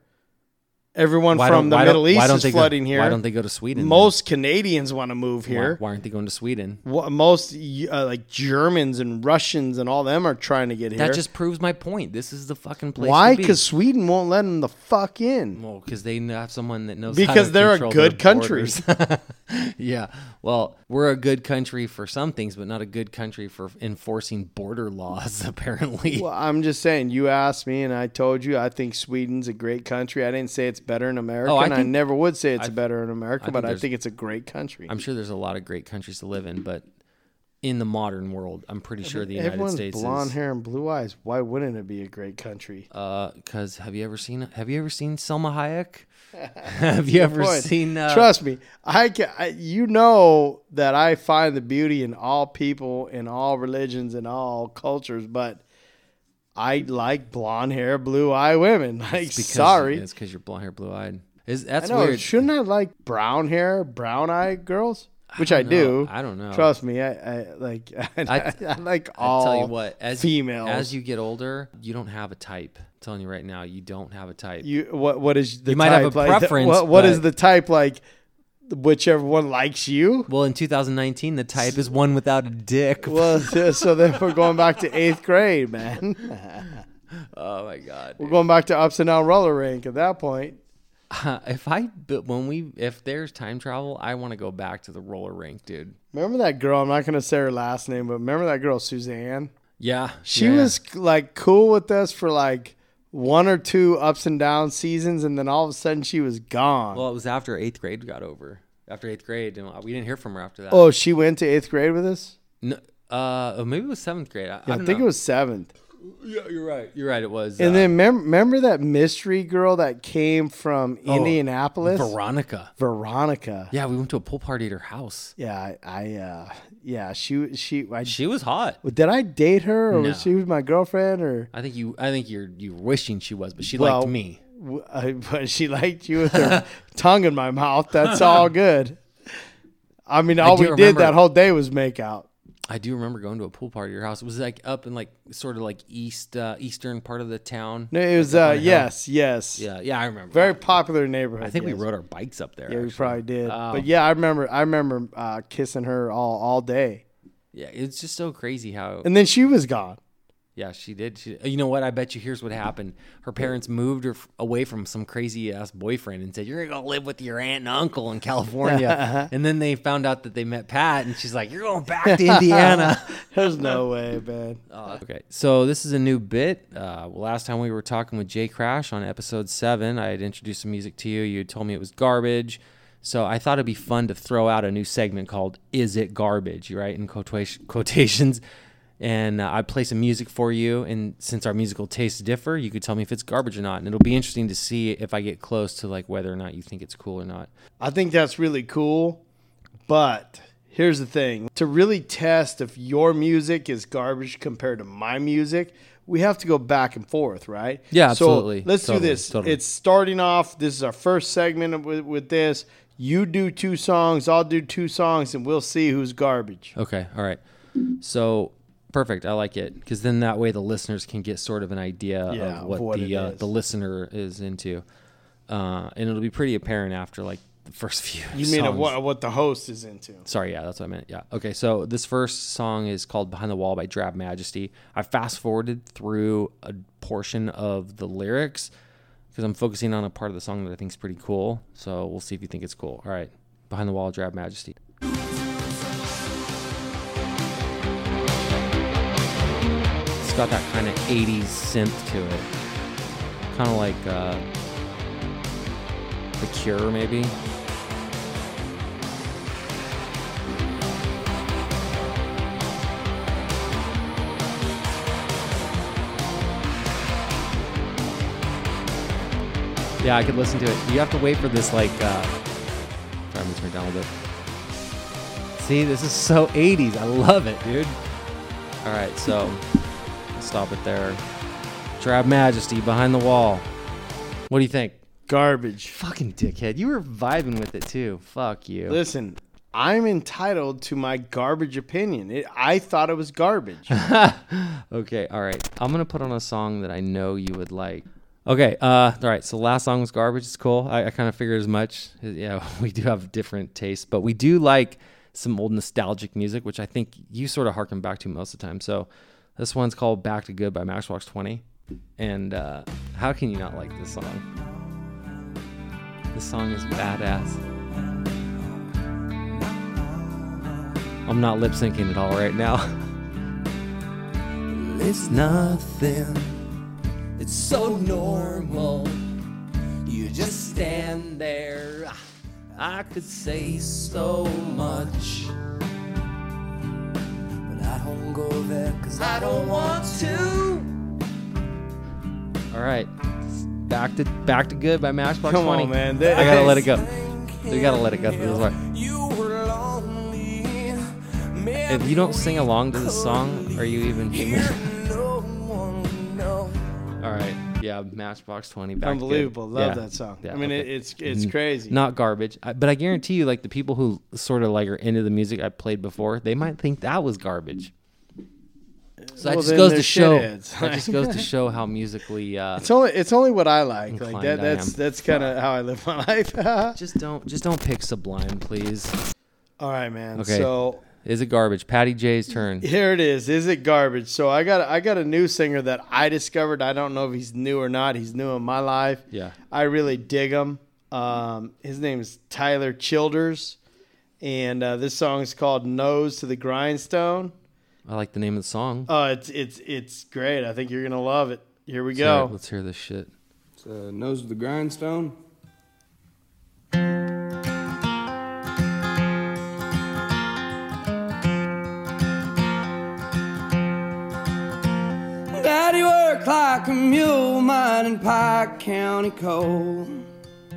Everyone
why
from the Middle East
why
is flooding
go,
here.
Why don't they go to Sweden? then?
Most Canadians want to move here.
Why, aren't they going to Sweden?
Most uh, like Germans and Russians and all them are trying to get here.
That just proves my point. This is the fucking place.
Why?
be.
Because Sweden won't let them the fuck in.
Well, because they have someone that knows.
Because they're a good country. *laughs*
yeah. Well, we're a good country for some things, but not a good country for enforcing border laws. *laughs* Apparently.
Well, I'm just saying. You asked me, and I told you I think Sweden's a great country. I didn't say it's better in America,
Oh, I
and I never would say it's
I-
better in America,
think
but I think it's a great country.
I'm sure there's a lot of great countries to live in, but in the modern world, I'm pretty sure the United
Everyone's
States
blonde
is.
hair and blue eyes. Why wouldn't it be a great country?
Because have you ever seen? Have you ever seen Salma Hayek? *laughs* have you ever
Boy,
seen? Uh,
Trust me, I, can, I you know that I find the beauty in all people, in all religions, in all cultures, but I like blonde hair, blue eye women. *laughs* Like,
because-
sorry,
it's because you're blonde hair, blue eyed. Is
I
that's
know.
weird?
Shouldn't I like brown hair, brown eye girls? Which I,
don't
do.
I don't know.
Trust me, I, I like. *laughs* I, I, like all.
I tell you what, as
females.
as you get older, you don't have a type. I'm telling you right now, you don't have a type.
You what? What is the
You might have a
like,
preference,
What, what is the type like? Whichever one likes you.
well, in 2019, the type is one without a dick. *laughs*
Well, *laughs* so then we're going back to eighth grade, man. *laughs*
oh my god.
We're going back to ups and down roller rink at that point.
if I but when we if there's time travel, I want to go back to the roller rink, dude.
Remember that girl? I'm not gonna say her last name, but remember that girl Suzanne?
Yeah,
She
yeah.
was like cool with us for like one or two ups and down seasons, and then all of a sudden she was gone.
Well, it was after eighth grade got over. After eighth grade, and we didn't hear from her after that.
oh, she went to eighth grade with us.
No, uh, oh, maybe it was seventh grade. I, I,
Yeah, I,
don't
think
know.
it was seventh.
Yeah, you're right. You're right. It was.
And
uh,
then mem- remember that mystery girl that came from
Oh,
Indianapolis,
Veronica.
Veronica.
Yeah, we went to a pool party at her house.
Yeah, I, I uh, yeah, she she. I,
She was hot.
did I date her, or
No.
was she my girlfriend, or
I think you. I think you're. You wishing she was, but she
Well,
liked me.
w- *laughs* I, but she liked you with her *laughs* tongue in my mouth. That's all *laughs* good. I mean, all
do
we did that whole day was make out.
I do remember going to a pool party at your house. It was like up in like sort of like east uh, eastern part of the town.
No, it was
up
uh,
on a hill.
yes, yes,
Yeah, yeah, I remember.
very popular neighborhood.
I think
yes.
we rode our bikes up there.
Yeah, we probably did.
Oh.
But yeah, I remember. I remember uh, kissing her all all day,
Yeah, it's just so crazy how.
and then she was gone.
Yeah, she did. She, you know what? I bet you. Here's what happened. Her parents moved her f- away from some crazy ass boyfriend and said, "You're gonna go live with your aunt and uncle in California." *laughs* and then they found out that they met Pat, and she's like, "You're going back to Indiana." *laughs*
There's no way, man.
Oh, okay. So this is a new bit. Uh, last time we were talking with Jay Crash on episode seven, I had introduced some music to you. You told me it was garbage. So I thought it'd be fun to throw out a new segment called "Is It Garbage?" Right in quotation quotations, and uh, I'd play some music for you. And since our musical tastes differ, you could tell me if it's garbage or not. And it'll be interesting to see if I get close to like whether or not you think it's cool or not.
I think that's really cool. But here's the thing to really test if your music is garbage compared to my music, we have to go back and forth, right?
Yeah,
So
absolutely.
let's
Totally,
do this.
totally.
It's starting off. This is our first segment with, with this. You do two songs, I'll do two songs, and we'll see who's garbage.
Okay. All right. So perfect. I like it because then that way the listeners can get sort of an idea
Yeah,
of what,
what
the uh, the listener is into, uh, and it'll be pretty apparent after like the first *laughs* few.
You mean of what what the host is into?
Sorry, yeah, that's what I meant. Yeah. Okay, so this first song is called Behind the Wall by Drab Majesty. I fast forwarded through a portion of the lyrics because I'm focusing on a part of the song that I think is pretty cool. So we'll see if you think it's cool. All right. Behind the Wall, Drab Majesty. Got that kind of 80s synth to it. Kind of like uh, The Cure, maybe. Yeah, I could listen to it. You have to wait for this, like, uh, I'm gonna turn it down a little bit. See, this is so 80s. I love it, dude. All right, so *laughs* stop it there. Drab Majesty behind the wall. What do you think?
Garbage.
Fucking dickhead. You were vibing with it too. Fuck you.
Listen, I'm entitled to my garbage opinion. It, I thought it was garbage. *laughs*
Okay, all right. I'm gonna put on a song that I know you would like. Okay, uh, all right. So last song was garbage. It's cool. I, I kind of figured as much. Yeah, *laughs* we do have different tastes, but we do like some old nostalgic music, which I think you sort of harken back to most of the time. So this one's called "Back to Good" by Matchbox Twenty, and uh, how can you not like this song? This song is badass. I'm not lip syncing at all right now. *laughs*
It's nothing. It's so normal. You just stand there. I could say so much. But I don't go there because I don't want to.
All right, back to back to good by Matchbox
Come
Twenty.
on, man.
I gotta let it go.
Thinking
We gotta let it go this one.
You were lonely.
If you don't sing along to this song, are you even human? Yeah, Matchbox Twenty. Back Good.
Unbelievable. Love
Yeah.
that song.
Yeah,
I mean,
okay.
it, it's it's
Mm,
crazy.
Not garbage, I, but I guarantee you, like the people who sort of like are into the music I played before, they might think that was garbage. So that
Well,
just goes to show. That just goes to *laughs* show how musically. Uh,
It's only it's only what I like. Like that. That's that's kind of how I live my life. *laughs*
just don't, just don't pick Sublime, please.
All right, man.
Okay.
So
Is it garbage? Patty J's turn.
here it is. Is it garbage? So I got I got a new singer that I discovered. I don't know if he's new or not. He's new in my life.
Yeah.
I really dig him. Um, his name is Tyler Childers, and uh, this song is called "Nose to the Grindstone."
I like the name of the song.
Oh, it's it's it's great. I think you're gonna love it. Here we
Let's hear
go.
Let's hear this shit.
It's, uh, nose to the grindstone.
Daddy worked like a mule mining Pike County coal.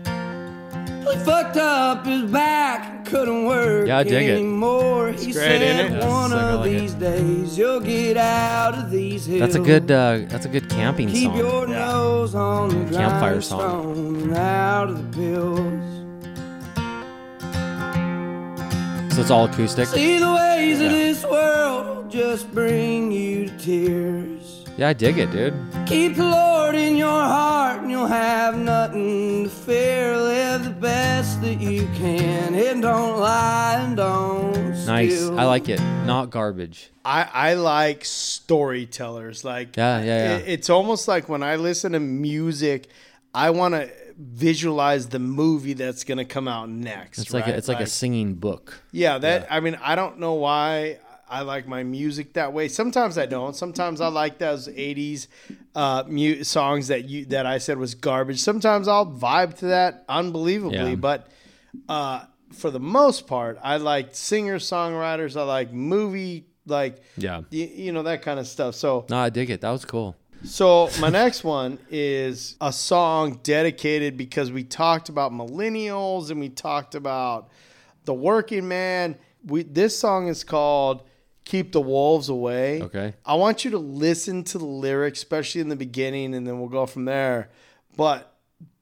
He fucked up his back, couldn't work
Yeah, I dig it.
anymore. He
great,
said,
ain't it?
One
it's like I
of
like it.
these days you'll get out of these hills.
That's a good. Uh, that's a good camping
Keep
song.
your
Yeah.
nose on the
Campfire song.
and out of the pills.
So it's all acoustic.
See the ways
Yeah.
of this world just bring you to tears.
Yeah, I dig it, dude.
Keep the Lord in your heart and you'll have nothing to fear. Live the best that you can and don't lie and don't
Nice.
steal.
I like it. Not garbage.
I, I like storytellers. Like
Yeah, yeah, yeah.
it- it's almost like when I listen to music, I want to visualize the movie that's gonna come out next.
It's like a,
right?
it's like, a singing book.
yeah. That I mean, I don't know why I like my music that way. Sometimes I don't. Sometimes I like those '80s uh, mu- songs that you that I said was garbage. Sometimes I'll vibe to that unbelievably,
Yeah.
but uh, for the most part, I like singer songwriters. I like movie like
Yeah.
you, you know that kind of stuff. So
No, I dig it. That was cool.
so my next one is a song dedicated because we talked about millennials and we talked about the working man. We this song is called "Keep the Wolves Away."
Okay.
I want you to listen to the lyrics, especially in the beginning, and then we'll go from there. But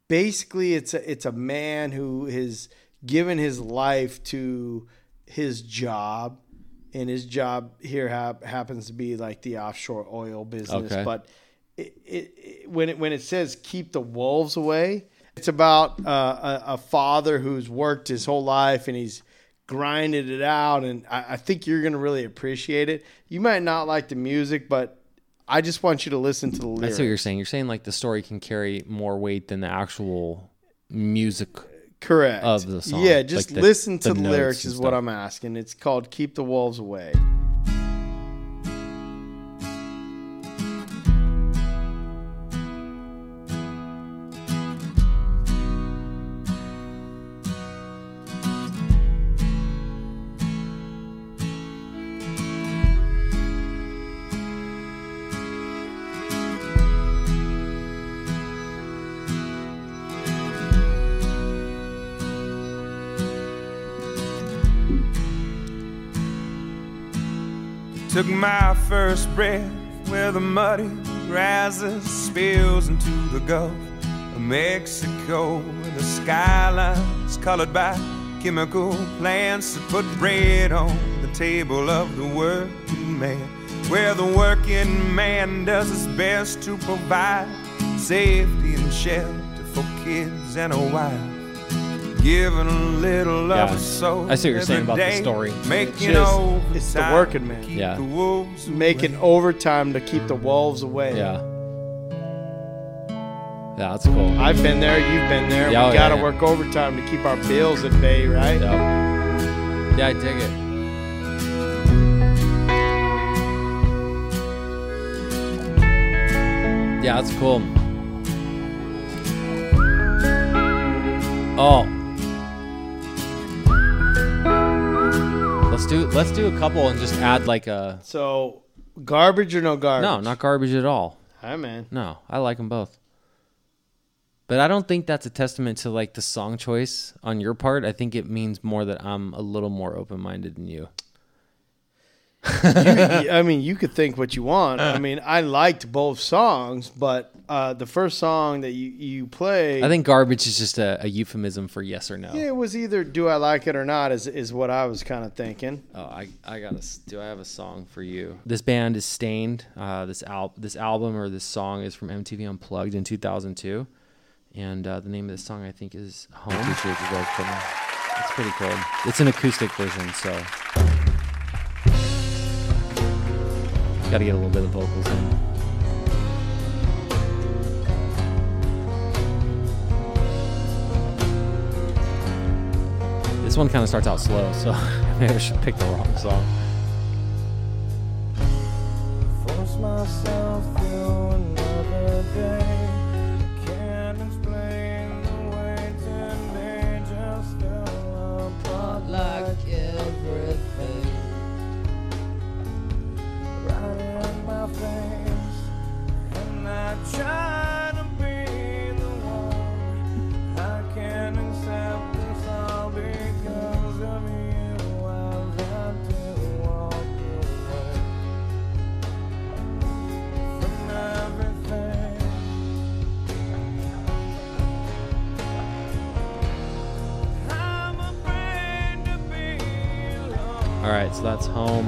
basically, it's a it's a man who has given his life to his job, and his job here hap- happens to be like the offshore oil business.
Okay.
But it, it, it, when it when it says keep the wolves away, it's about uh, a, a father who's worked his whole life and he's grinded it out, and I, I think you're gonna really appreciate it. You might not like the music, but I just want you to listen to the lyrics.
That's what you're saying. You're saying like the story can carry more weight than the actual music.
Correct.
of the song,
Yeah, just
like the-
listen to
the
the, lyrics is what. I'm asking. It's called Keep the Wolves Away.
Took my first breath where the muddy rises, spills into the Gulf of Mexico. where The skyline's colored by chemical plants that put bread on the table of the working man. Where the working man does his best to provide safety and shelter for kids and a wife. Giving a little of
Yeah.
his soul.
I see what you're saying about the story.
Making
Just-
overtime
it's the working man.
to keep
Yeah.
the wolves
Making
away.
overtime to keep the wolves away.
Yeah. Yeah, that's cool.
I've been there. You've been there.
Yeah, oh,
we
yeah,
got to
yeah.
work overtime to keep our bills at bay, right?
Yep. Yeah, I dig it. Yeah, that's cool. Oh. Let's do let's do a couple and just add like a
So, garbage or no garbage?
no, not garbage at all.
Hi, man.
No, I like them both. But I don't think that's a testament to like the song choice on your part. I think it means more that I'm a little more open minded than you.
You- *laughs* I mean, you could think what you want. I uh. mean, I liked both songs, but uh, the first song that you, you played,
I think garbage is just a, a euphemism for yes or no.
yeah, it was either do I like it or not, is, is what I was kind of thinking.
Oh, I, I got to Do I have a song for you? This band is Staind. Uh, this al- this album or this song is from MTV Unplugged in 2002, and uh, the name of this song I think is Home. Appreciate you guys coming. It's pretty cool. It's an acoustic version, so got to get a little bit of vocals in. This one kind of starts out slow, so *laughs* maybe I should pick the wrong song.
Force right,
so that's Home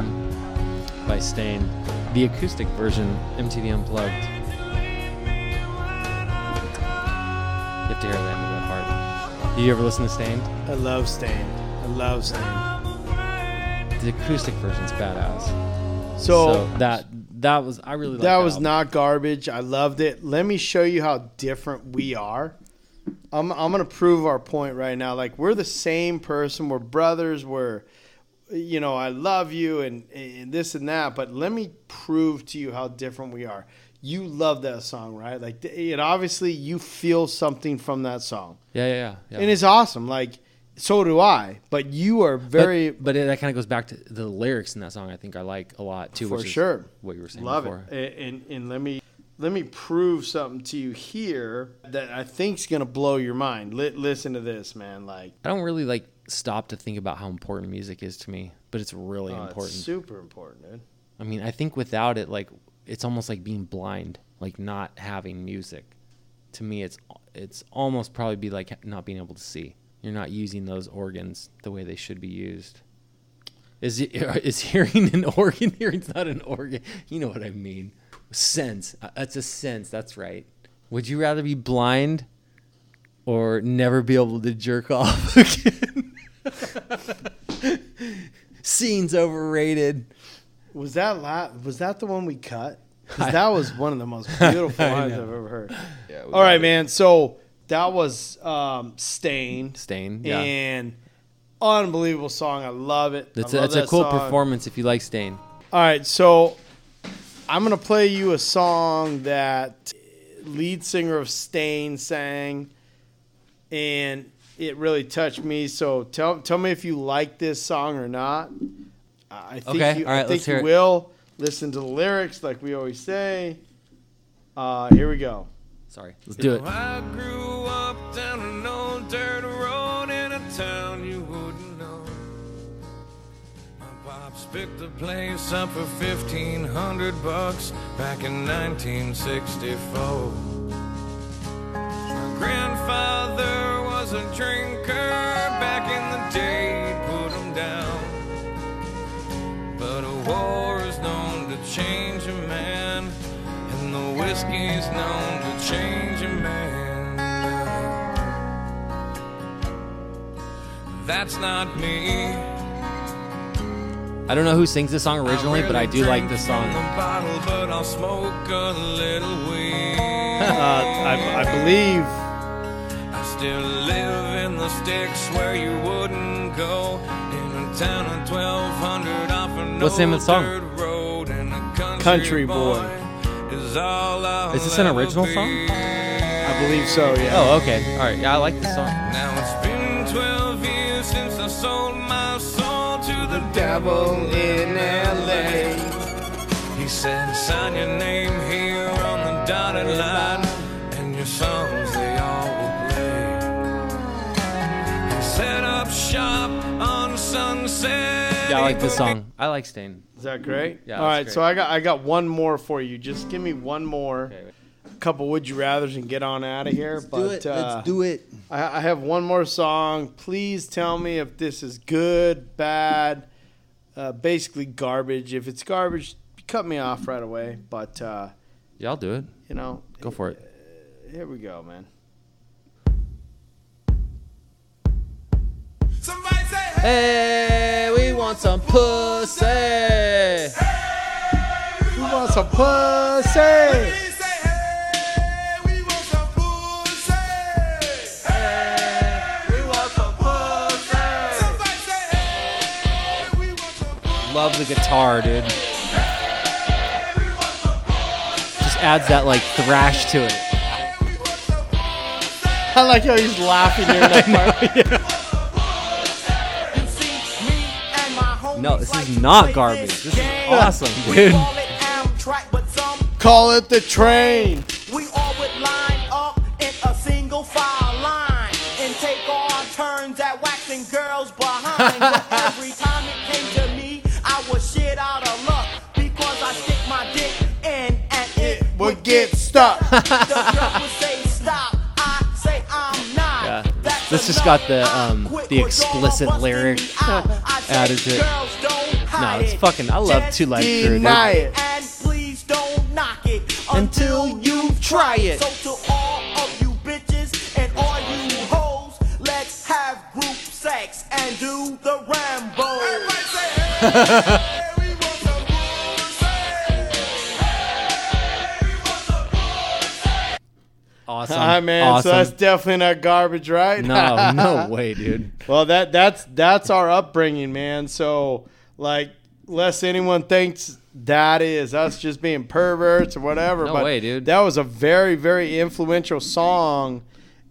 by Stain. The acoustic version, MTV Unplugged. You have to hear the end of that part. Did you ever listen to Staind?
I love Staind. I love Staind.
The acoustic version's badass.
So,
So that that was I really liked
that was
album.
not garbage. I loved it. Let me show you how different we are. I'm I'm gonna prove our point right now. Like we're the same person. We're brothers. We're, you know, I love you and, and this and that. But let me prove to you how different we are. You love that song, right? Like it obviously you feel something from that song,
Yeah, yeah, yeah. yeah.
and it's awesome. Like so do I. But you are very
but, but it, that kind of goes back to the lyrics in that song. I think I like a lot too.
For sure.
what you were saying
Love
before.
it. A- And, and let me let me prove something to you here that I think's gonna blow your mind. Li- listen to this, man. Like
I don't really like stop to think about how important music is to me, but it's really
oh, it's
important.
super important, dude.
I mean, I think without it, like it's almost like being blind, like not having music. To me, it's it's almost probably be like not being able to see. you're not using those organs the way they should be used. Is it, *laughs* is hearing an organ? *laughs* Hearing's not an organ. You know what I mean. Sense. Uh, That's a sense. That's right. Would you rather be blind or never be able to jerk *laughs* off again? *laughs* Scene's overrated.
Was that la- was that the one we cut? 'Cause that was one of the most *laughs* beautiful lines I've ever heard.
Yeah,
All right,
it.
man. So that was um, Stain.
Stain. Yeah.
And unbelievable song. I love it.
That's
I
a,
love
that's a
that
cool
song.
performance if you like Stain.
All right, so I'm gonna play you a song that lead singer of Stain sang, and it really touched me. So tell tell me if you like this song or not. I think
Okay,
you,
all right,
I think
let's hear
you
it.
will listen to the lyrics like we always say. Uh, here we go.
Sorry. Let's do it.
I grew up down an old dirt road in a town you wouldn't know. My pops picked the place up for fifteen hundred bucks back in 1964. My grandfather was a drinker back in the day, put him down. But a war is known to change a man, and the whiskey's known to change a man. That's not me.
I don't know who sings this song originally, but I do like this song.
the bottle, but I'll smoke a little weed. *laughs*
Uh, I, I believe
I still live in the sticks where you wouldn't go. In a town of 1200 off an
What's the name of the song?
road, and a country,
Country Boy.
Is, all I'll
Is this an original
be.
song?
I believe so. Yeah.
Oh, okay. All right. Yeah, I like this song.
Now it's been 12 years since I sold my soul to the devil in LA. He said, sign your name here on the dotted line, Sunset.
Yeah, I like this song. I like Stain.
Is that great?
Yeah,
All
that's
right,
great.
so I got I got one more for you. Just give me one more.
Okay.
A couple would you rather's and get on out of here. Let's but uh, let's do
it.
I, I have one more song. Please tell me if this is good, bad, uh, basically garbage. If it's garbage, cut me off right away. But uh,
Yeah, I'll do it.
you know,
Go for it.
here we go, man.
Somebody say,
Hey, we want some pussy.
Who wants some pussy?
Hey, we want some pussy.
We want some pussy.
Hey, we want some pussy.
Love the guitar, dude. Just adds that like thrash to it.
I like how he's laughing during that *laughs* part.
No, this is not garbage. This is awesome, dude.
Call it the train.
We all would line up in a single file line and take our turns at waxing girls behind. but *laughs* every time it came to me, I was shit out of luck because I stick my dick in and it
Would get stuck.
the girl would say stop. I say I'm not.
Yeah. This just got the, um, the explicit
busting
lyric
me out. I *laughs* say,
added to it.
Girls
No, it's fucking. I love Two Live Crew. dude.
It.
and please don't knock it
Until you try it.
So to all of you bitches and all you hoes, let's have group sex and do the Rambo.
Everybody say, hey, we want some pussy. Hey, we want some pussy.
Awesome.
All right, man.
Awesome.
So that's definitely not garbage, right?
no, no *laughs* way, dude.
Well, that that's that's our upbringing, man. So, like, lest anyone thinks that is us just being perverts or whatever.
No
but
way, dude.
That was a very, very influential song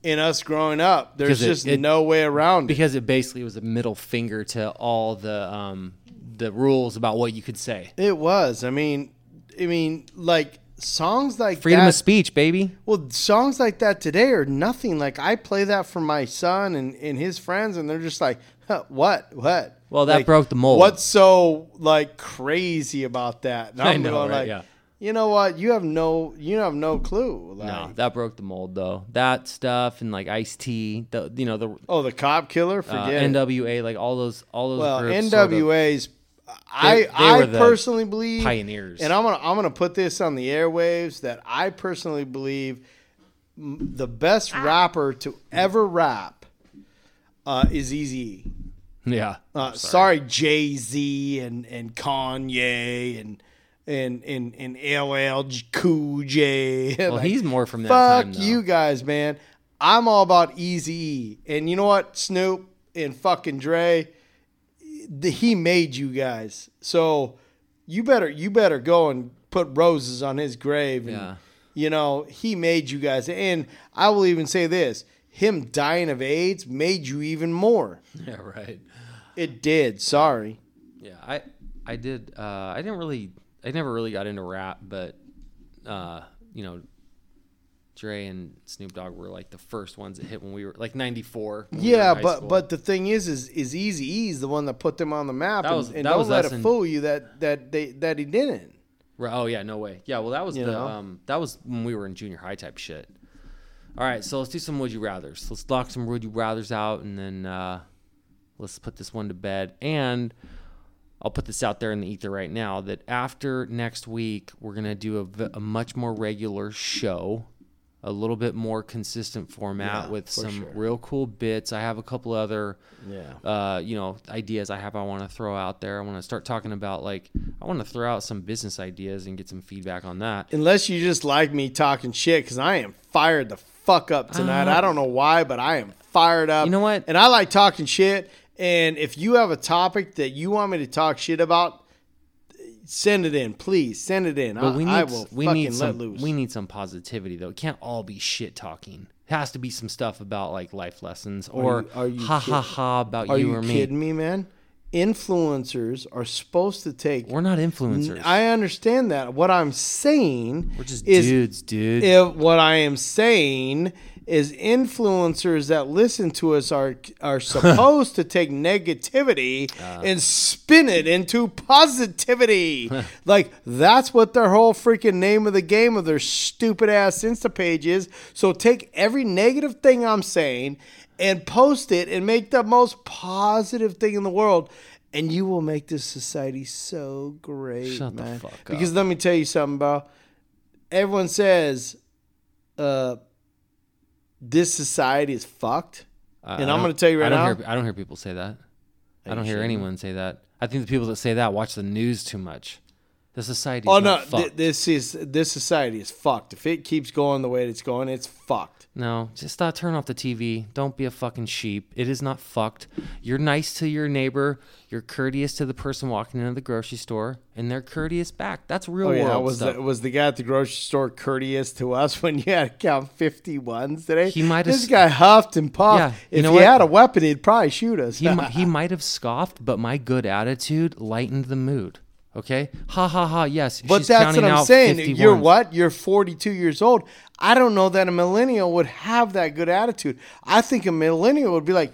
in us growing up. There's
Because it-
just
it-
no way around it.
Because it basically was a middle finger to all the um the rules about what you could say.
It was. I mean, I mean, like songs like
Freedom
that,
of speech, baby.
Well, songs like that today are nothing. Like I play that for my son and, and his friends, and they're just like, *laughs* "What? What?"
Well, that
Like,
broke the mold.
What's so like crazy about that? And *laughs*
I
I'm
know,
going
right?
like,
Yeah.
You know what? You have no you have no clue. Like,
No, that broke the mold though. That stuff and like Ice T, the you know the
oh, the cop killer.
uh,
Forget it.
NWA, like all those all those
Well,
groups sort of
NWA's. I
They- they
I
were
personally believe
pioneers.
and I'm gonna I'm gonna put this on the airwaves that I personally believe the best rapper to ever rap uh, is Eazy.
Yeah.
Uh, sorry, Jay Z and and Kanye and and and and LL Cool J. *laughs*
Well,
Like,
he's more from that
fuck
time. though.
you guys, man. I'm all about Eazy and you know what, Snoop and fucking Dre, the, he made you guys. So you better you better go and put roses on his grave. And,
Yeah.
You know he made you guys, and I will even say this: him dying of AIDS made you even more. *laughs*
Yeah, right.
It did. Sorry.
Yeah, I I did. Uh, I didn't really. I never really got into rap, but uh, you know, Dre and Snoop Dogg were like the first ones that hit when we were like '94.
Yeah, but but the thing is, is is Eazy-E's the one that put them on the map,
That
and,
was-
and
that
don't
was
let it fool you that that they that he didn't. Right.
Oh yeah, no way. Yeah, well that was
You
the
know?
um that was when we were in junior high type shit. All right, so let's do some would you rather's. Let's lock some would you rather's out, and then uh, let's put this one to bed. And I'll put this out there in the ether right now that after next week, we're gonna do a much more regular show, a little bit more consistent format
Yeah,
with some
sure.
real cool bits. I have a couple other,
Yeah.
uh, you know, ideas I have I want to throw out there. I want to start talking about like I want to throw out some business ideas and get some feedback on that.
Unless you just like me talking shit, because I am fired the fuck up tonight. I don't know why, but I am fired up.
Uh, You know what?
And I like talking shit. And if you have a topic that you want me to talk shit about, send it in, please. Send it in.
But
I,
we need
I will
we
fucking
need
let
some
loose.
we need some positivity though. It can't all be shit talking. It has to be some stuff about like life lessons or
you- are you
ha ha
kid-
ha about
Are
you,
you,
or me.
kidding me, man? Influencers are supposed to take.
We're not influencers.
I understand that. What I'm saying
We're just
is
dudes, dude.
if what I am saying is influencers that listen to us are are *laughs* supposed to take negativity
Uh.
and spin it into positivity. *laughs* like that's what their whole freaking name of the game of their stupid ass Insta page is. So take every negative thing I'm saying and post it and make the most positive thing in the world. And you will make this society so great,
Shut the
man.
fuck up.
Because let me tell you something, bro everyone says uh this society is fucked
I-
and i'm going to tell you right
I don't
now
Hear, I don't hear people say that. I don't hear
me?
anyone say that. I think the people that say that watch the news too much. The society.
oh no
fucked.
th- this is this society is fucked if it keeps going the way it's going it's fucked
No, just uh, turn off the TV. Don't be a fucking sheep. It is not fucked. You're nice to your neighbor. You're courteous to the person walking into the grocery store, and they're courteous back. That's real
oh yeah
world
was
stuff.
the, was the guy at the grocery store courteous to us *laughs* when you had to count 50 ones today
He might have
this guy huffed and puffed
Yeah,
if he
what?
had a weapon he'd probably shoot us
he, *laughs* he might have scoffed, but my good attitude lightened the mood. Okay, ha ha ha. Yes,
But
she's
that's what I'm saying.
50
You're what? You're 42 years old. I don't know that a millennial would have that good attitude. I think a millennial would be like,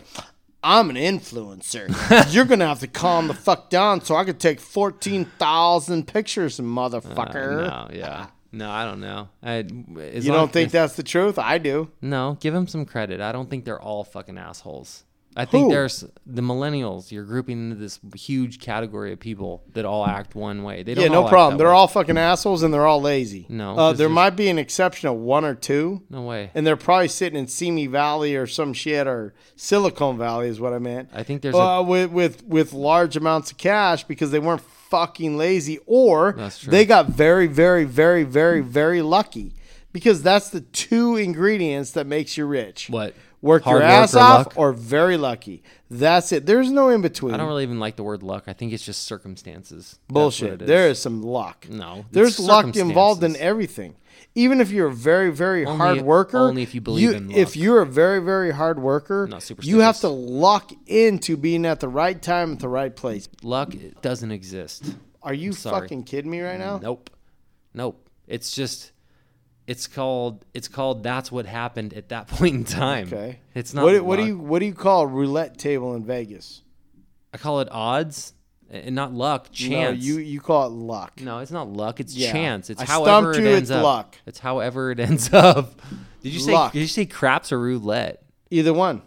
I'm an influencer. *laughs* You're gonna have to calm the fuck down so I could take 14,000 pictures, motherfucker.
Uh, no, yeah, no, I don't know. I,
you don't think that's the truth? I do.
No, give them some credit. I don't think they're all fucking assholes. I think
Who?
there's the millennials. You're grouping into this huge category of people that all act one way. They don't
Yeah, no
all
problem. They're
way.
all fucking assholes and they're all lazy.
No,
uh, there might be an exception of one or two.
no way.
And they're probably sitting in Simi Valley or some shit or Silicon Valley is what I meant.
I think there's
uh,
a
with with with large amounts of cash because they weren't fucking lazy or they got very very very very very lucky because that's the two ingredients that makes you rich.
what
Work
Hard
your
work
ass
or
off
luck?
or very lucky. That's it. There's no in between.
I don't really even like the word luck. I think it's just circumstances. That's what
Bullshit.
it
There is some luck.
No,
There's
it's
luck involved in
circumstances.
everything. Even if you're a very, very
Only-
hard worker,
only if you believe in luck.
If you're a very, very hard worker,
Not
you have
superstitious.
to luck into being at the right time at the right place.
Luck doesn't exist.
Are you
sorry.
fucking kidding me right now?
Nope. Nope. It's just it's called it's called that's what happened at that *laughs* point in time.
Okay.
It's not
What, what do
luck.
you what do you call a roulette table in Vegas?
I call it odds eh, and not luck,
No,
chance.
you you call it luck.
No, it's not luck. It's
Yeah.
chance. It's
I
however
stumped
it
you,
ends
it's
up.
luck.
It's however it ends *laughs* up. Did you say?
Luck.
Did you say craps or roulette?
Either one.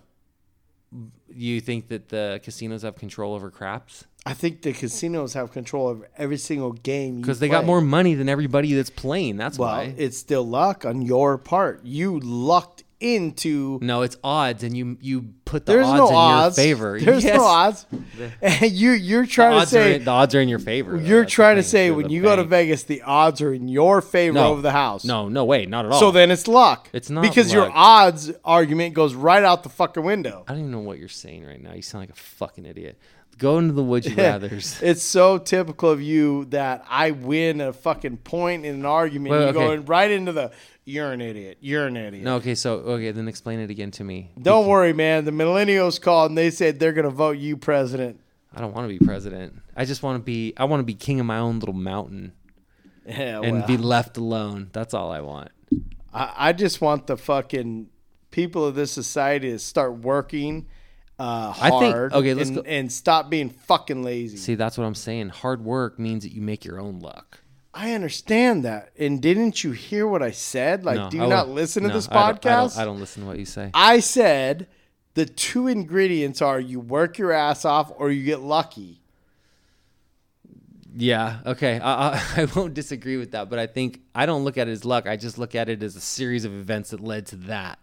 You think that the casinos have control over craps
I think the casinos have control of every single game
because they got more money than everybody that's playing. That's
Well,
why.
it's still luck on your part. You lucked into.
no, it's odds, and you you put the
There's
odds
no
in
odds.
your favor.
There's
Yes.
no odds. *laughs* *laughs* And you you're trying to say
in, the odds are in your favor.
you're
That's
trying to say when you go to. Vegas, the odds are in your favor
No.
over the house.
No, no way, not at all.
So then it's luck.
It's not
because your odds argument goes right out the fucking window.
I don't even know what you're saying right now. You sound like a fucking idiot. Go into the would you *laughs* rather's.
It's so typical of you that I win a fucking point in an argument.
Wait,
you
okay.
go in right into the you're an idiot. You're an idiot.
No, okay, so okay, then explain it again to me.
Don't worry, man. The millennials called and they said they're gonna vote you president.
I don't want to be president. I just want to be. I want to be king of my own little mountain *laughs*
Yeah,
and
well,
be left alone. That's all I want.
I, I just want the fucking people of this society to start working uh,
I think-
hard
okay, let's
and,
go-
and stop being fucking lazy.
See, that's what I'm saying. Hard work means that you make your own luck.
I understand that. And didn't you hear what I said? Like,
No,
do you
I
not listen to
no,
this
I don't- I don't,
podcast?
I don't listen to what you say.
I said the two ingredients are you work your ass off or you get lucky.
Yeah. Okay. I, I *laughs* I won't disagree with that, but I think I don't look at it as luck. I just look at it as a series of events that led to that.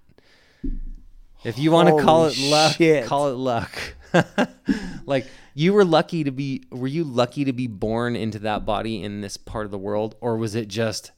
If you want to call it luck,
shit.
call it luck. *laughs* like you were lucky to be. Were you lucky to be born into that body in this part of the world, or was it just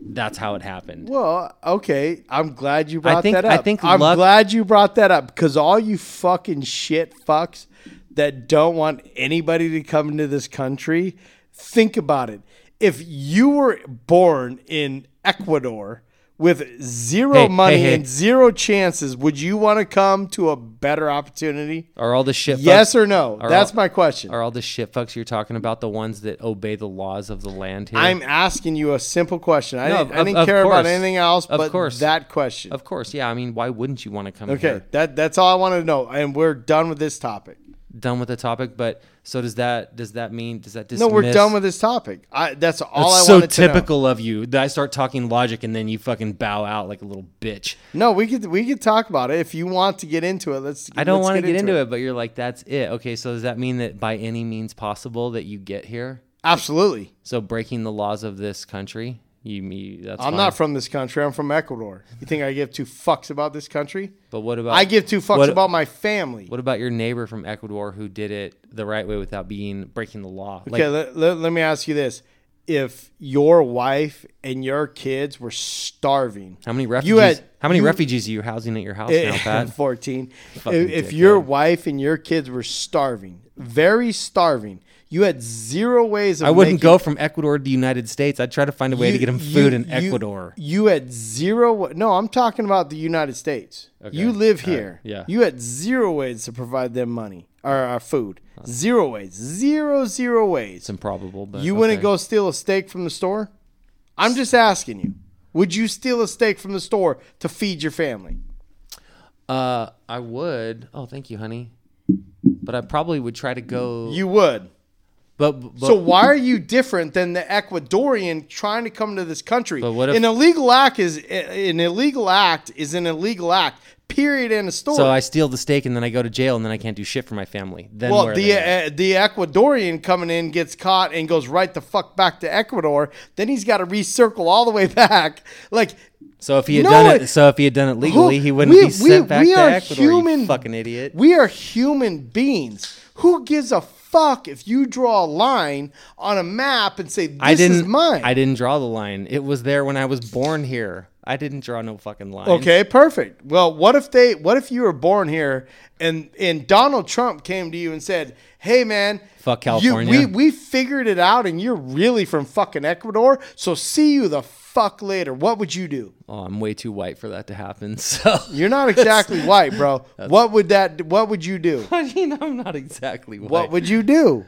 that's how it happened?
Well, okay. I'm glad you brought
think-
that
I think
I'm
luck-
glad you brought that up because all you fucking shit fucks that don't want anybody to come into this country, think about it. If you were born in Ecuador with zero
Hey,
money
hey, hey.
and zero chances, would you want to come to a better opportunity?
Are all the shit?
Yes or no? That's
all-
my question.
Are all the shit fucks you're talking about the ones that obey the laws of the land here?
I'm asking you a simple question. I
No,
didn't, I didn't
of
care about anything else
Of
but
course.
that question.
of course, yeah. I mean, why wouldn't you want to come
Okay,
here?
that that's all I wanted to know, and we're done with this topic.
Done with the topic, but so does that? Does that mean? Does that dismiss?
No, we're done with this topic. I, that's all
That's
I
so
wanted to know.
So typical of you that I start talking logic and then you fucking bow out like a little bitch.
No, we could we could talk about it if you want to get into it. Let's.
I don't
let's
want to get into it. but you're like, that's it. Okay, so does that mean that by any means possible that you get here?
Absolutely.
So breaking the laws of this country, you me that's
I'm
fine.
not from this country. I'm from Ecuador. You think I give two fucks about this country?
But what about
I give two fucks
what-
about my family.
What about your neighbor from Ecuador who did it the right way without being breaking the law? Like,
Okay, let, let, let me ask you this: If your wife and your kids were starving,
how many refugees?
you had
how many
you-
refugees are you housing at your house now, *laughs* Pat? *laughs*
14. If,
Fucking
if your wife and your kids were starving, very starving, you had zero ways of
I wouldn't
making-
go from Ecuador to the United States. I'd try to find a way to
you-
get him
you-
food in Ecuador.
You had zero. No, I'm talking about the United States.
Okay.
You live here.
Yeah.
You had zero ways to provide them money or uh, food. Zero ways. Zero zero ways.
It's improbable, but
You wouldn't go steal a steak from the store? I'm just asking you. Would you steal a steak from the store to feed your family?
Uh, I would. Oh, thank you, honey. But I probably would try to go.
You would.
But, but
So why are you different than the Ecuadorian trying to come to this country?
But what if-
an illegal act is an illegal act is an illegal act. Period. In a story.
so I steal the steak and then I go to jail and then I can't do shit for my family. Then
well, the uh, the Ecuadorian coming in gets caught and goes right the fuck back to Ecuador. Then he's got to recircle all the way *laughs* back. Like
so if he had
no,
done it, so if he had done it legally,
Who-
he wouldn't
we-
be sent
we-
back
we
to Ecuador. you
human-
fucking idiot.
we are human beings. Who gives a fuck if you draw a line on a map and say this
I didn't.
is mine?
I didn't draw the line. It was there when I was born here. I didn't draw no fucking line.
Okay, perfect. Well, what if they what if you were born here and and Donald Trump came to you and said, "Hey man,
Fuck
you-
California."
we we figured it out and you're really from fucking Ecuador, so see you the fuck later." What would you do?
Oh, I'm way too white for that to happen. *laughs* So
You're not exactly white, bro. *laughs* What would that what would you do? *laughs*
I mean, I'm not exactly white.
What would you do?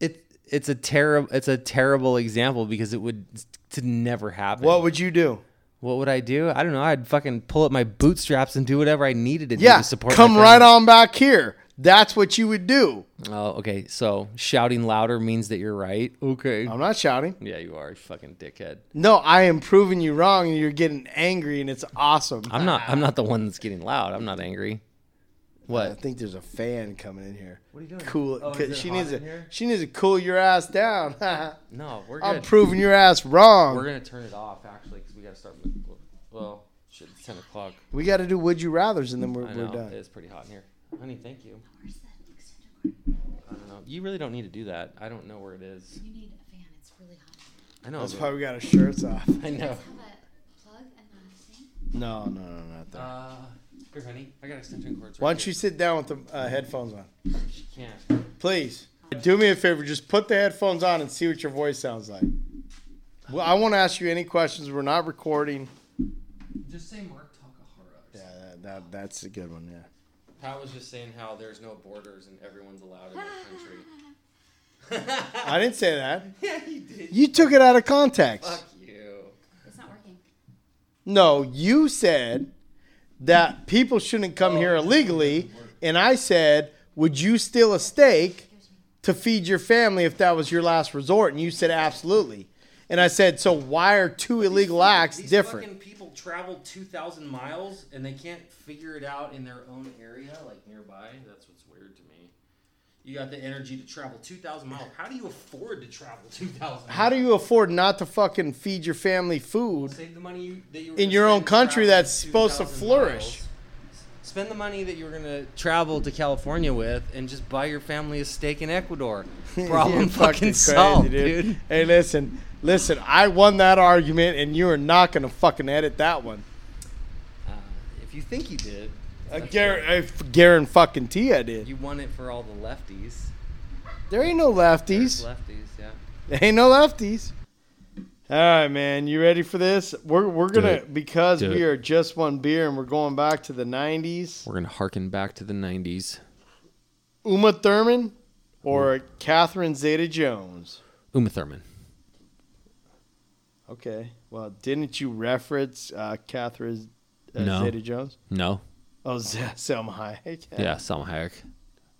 it? It's a terrible. It's a terrible example because it would to never happen.
What would you do?
What would I do? I don't know. I'd fucking pull up my bootstraps and do whatever I needed to do
Yeah,
to support.
come right on back here. That's what you would do.
Oh, okay. So shouting louder means that you're right. Okay.
I'm not shouting.
Yeah, you are, you fucking dickhead.
No, I am proving you wrong, and you're getting angry, and it's awesome.
I'm not. I'm not the one that's getting loud. I'm not angry. What?
I think there's a fan coming in here.
What are you doing?
Cool.
Oh, is
'cause
it
she
hot
needs to.
here?
She needs to cool your ass down. *laughs*
No, we're
I'm proving your ass wrong.
we're gonna turn it off actually because we gotta start. With, well, shit, it's ten o'clock.
we got to do would you rather's, and then we're,
I
we're done.
it's pretty hot in here, honey. Thank you. I don't know. You really don't need to do that. I don't know where it is.
You need a fan. It's really hot.
I know.
That's
but-
why we got our shirts off.
I know.
Have a plug and a thing.
No, no, no, not that.
Uh, here, honey. I got extension cords.
Why don't you sit down with the uh, headphones on?
She can't.
Please. Do me a favor, just put the headphones on and see what your voice sounds like. Well, I won't ask you any questions. We're not recording.
Just say Mark Takahara.
Yeah, that, that, that's a good one, yeah.
Pat was just saying how there's no borders and everyone's allowed in the country. *laughs*
I didn't say that. *laughs*
yeah, he did.
You took it out of context.
Fuck you.
It's not working.
No, you said that people shouldn't come here oh. illegally, and I said, would you steal a steak to feed your family if that was your last resort? And you said absolutely. And I said, so why are two illegal acts
These
different?
Fucking travel 2,000 miles and they can't figure it out in their own area, like nearby. That's what's weird to me. You got the energy to travel 2,000 miles. How do you afford to travel 2,000
How do you afford not to fucking feed your family food?
Save the money you, that you were
In
gonna
your own
spend
country
traveling
that's supposed to
2,000
flourish.
miles. Spend the money that you were going to travel to California with and just buy your family a steak in Ecuador. *laughs* Problem
You're
fucking
crazy,
solved, dude.
Hey, listen, listen. I won that argument, and you are not gonna fucking edit that one.
Uh, if you think you did,
I
that's
guarantee. I f- guarantee fucking T I did.
you won it for all the lefties.
There ain't no
There's
lefties.
lefties, yeah.
There ain't no lefties. All right, man. You ready for this? We're we're gonna
it.
because
Do
we
it.
are just one beer, and we're going back to the '90s.
We're going to harken back to the 90s.
Uma Thurman or Catherine Zeta-Jones.
Uma Thurman.
Okay. Well, didn't you reference uh, Catherine uh,
No.
Zeta-Jones?
No.
Oh, Z- *laughs* Salma Hayek.
Yeah, Salma Hayek.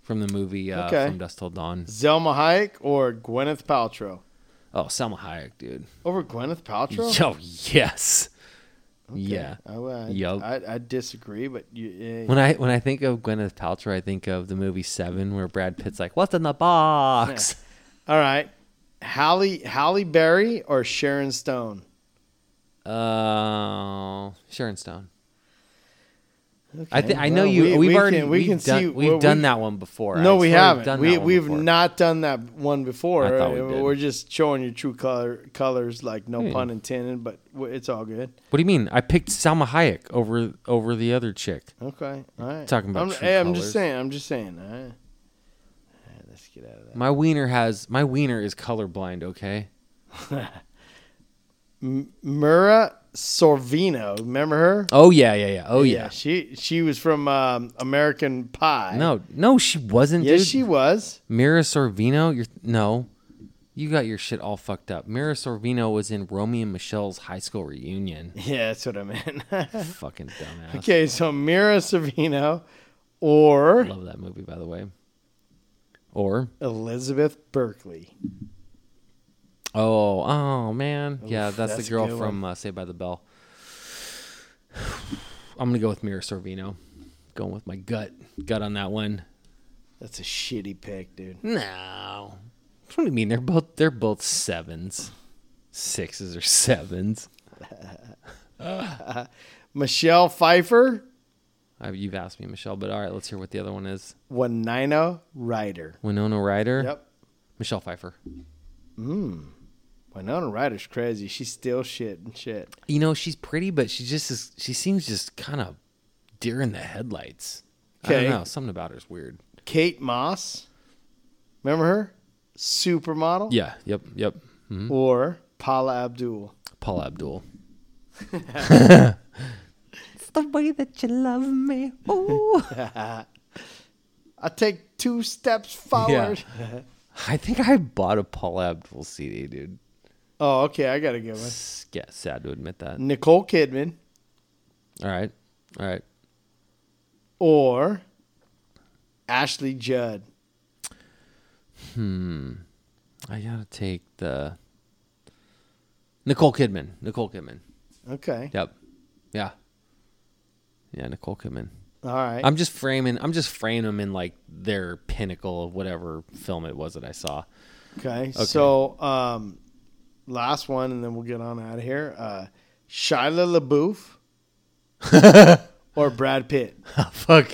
From the movie uh,
Okay.
From Dusk Till Dawn.
Salma Hayek or Gwyneth Paltrow?
Oh, Salma Hayek, dude.
Over Gwyneth Paltrow?
Yo, yes. Okay. Yeah.
I, I,
Yup.
I, I disagree, but you,
When I when I think of Gwyneth Paltrow, I think of the movie Seven, where Brad Pitt's like, "What's in the box?"
all right. Halle Halle Berry or Sharon Stone?
Uh, Sharon Stone. I
Okay,
th- I know
well,
you.
we-
We, have
we
already
can- we
we've
can
done,
see-
we've
well,
done
we-
that one before.
No,
I
we
we've
haven't.
done
We we've
before.
not done that one before.
I thought we did.
We're just showing your true color colors, like no pun intended, but it's all good.
What do you mean? I picked Salma Hayek over over the other chick.
Okay, all right.
Talking about
I'm, hey, I'm just saying. I'm just saying. All right. All right, let's get out of that.
My wiener has my wiener is colorblind. Okay. *laughs*
Mira Sorvino, remember her?
Oh yeah, yeah, yeah. Oh yeah.
She she was from um, American Pie.
No, no, she wasn't.
yes,
dude.
she was.
Mira Sorvino. You're no. You got your shit all fucked up. Mira Sorvino was in Romy and Michele's high school reunion. *laughs*
Yeah, that's what I meant. *laughs*
Fucking dumbass.
okay, so Mira Sorvino or
Love that movie, by the way. Or
Elizabeth Berkley.
oh, oh man, yeah, that's,
that's
the girl from uh, Saved by the Bell. I'm gonna go with Mira Sorvino. Going with my gut, gut on that one.
That's a shitty pick, dude.
No, what do you mean? They're both they're both sevens, sixes or sevens. *laughs*
Michelle Pfeiffer,
Uh, you've asked me, Michelle, but all right, let's hear what the other one is.
Winona Ryder.
Winona Ryder.
Yep.
Michelle Pfeiffer. Mm.
Winona Ryder's crazy. She's still shit and shit.
You know, she's pretty, but she just is, she seems just kind of deer in the headlights. I
Okay.
don't know. Something about her is weird.
Kate Moss. Remember her? Supermodel?
Yeah. Yep. Yep. Mhm.
Or Paula Abdul.
Paula Abdul. *laughs* *laughs* the way that you love me. Ooh. *laughs*
I take two steps forward. Yeah. *laughs*
I think I bought a Paul Abdul CD, dude.
Oh, okay. I got a good one.
S- Yeah, sad to admit that.
Nicole Kidman
All right. All right.
or Ashley Judd. Hmm.
I gotta take the Nicole Kidman. Nicole Kidman.
Okay.
Yep. Yeah. Yeah, Nicole Kidman.
All right.
I'm just framing. I'm just framing them in like their pinnacle of whatever film it was that I saw.
okay. So, um, last one, and then we'll get on out of here. Uh, Shia LaBeouf *laughs* or Brad Pitt? *laughs*
Fuck.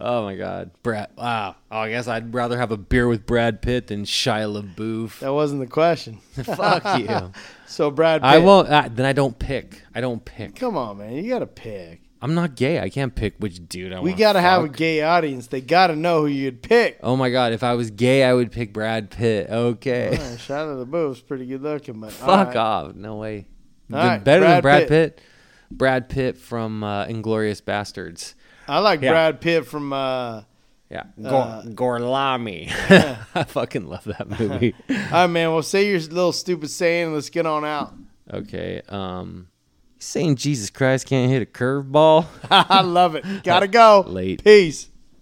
Oh my God, Brad. Wow. Oh, I guess I'd rather have a beer with Brad Pitt than Shia LaBeouf.
That wasn't the question. *laughs*
Fuck you.
So Brad Pitt.
I won't. Uh, then I don't pick. I don't pick.
Come on, man. You got to pick.
I'm not gay. I can't pick which dude I want.
We got to have a gay audience. They got to know who you'd pick.
Oh my God. If I was gay, I would pick Brad Pitt. Okay.
Uh, Shia LaBeouf's pretty good looking, but
Fuck
right.
off. No way.
Right,
better than
Brad
Brad
Pitt.
Pitt. Brad Pitt from uh, Inglourious Basterds.
I like
Yeah.
Brad Pitt from. Uh,
Yeah.
Uh,
Gorlami. *laughs* I fucking love that movie. *laughs*
all right, man. Well, say your little stupid saying. and Let's get on out.
okay. Um, you saying Jesus Christ can't hit a curveball? *laughs*
I love it. Gotta *laughs* go.
Late.
Peace.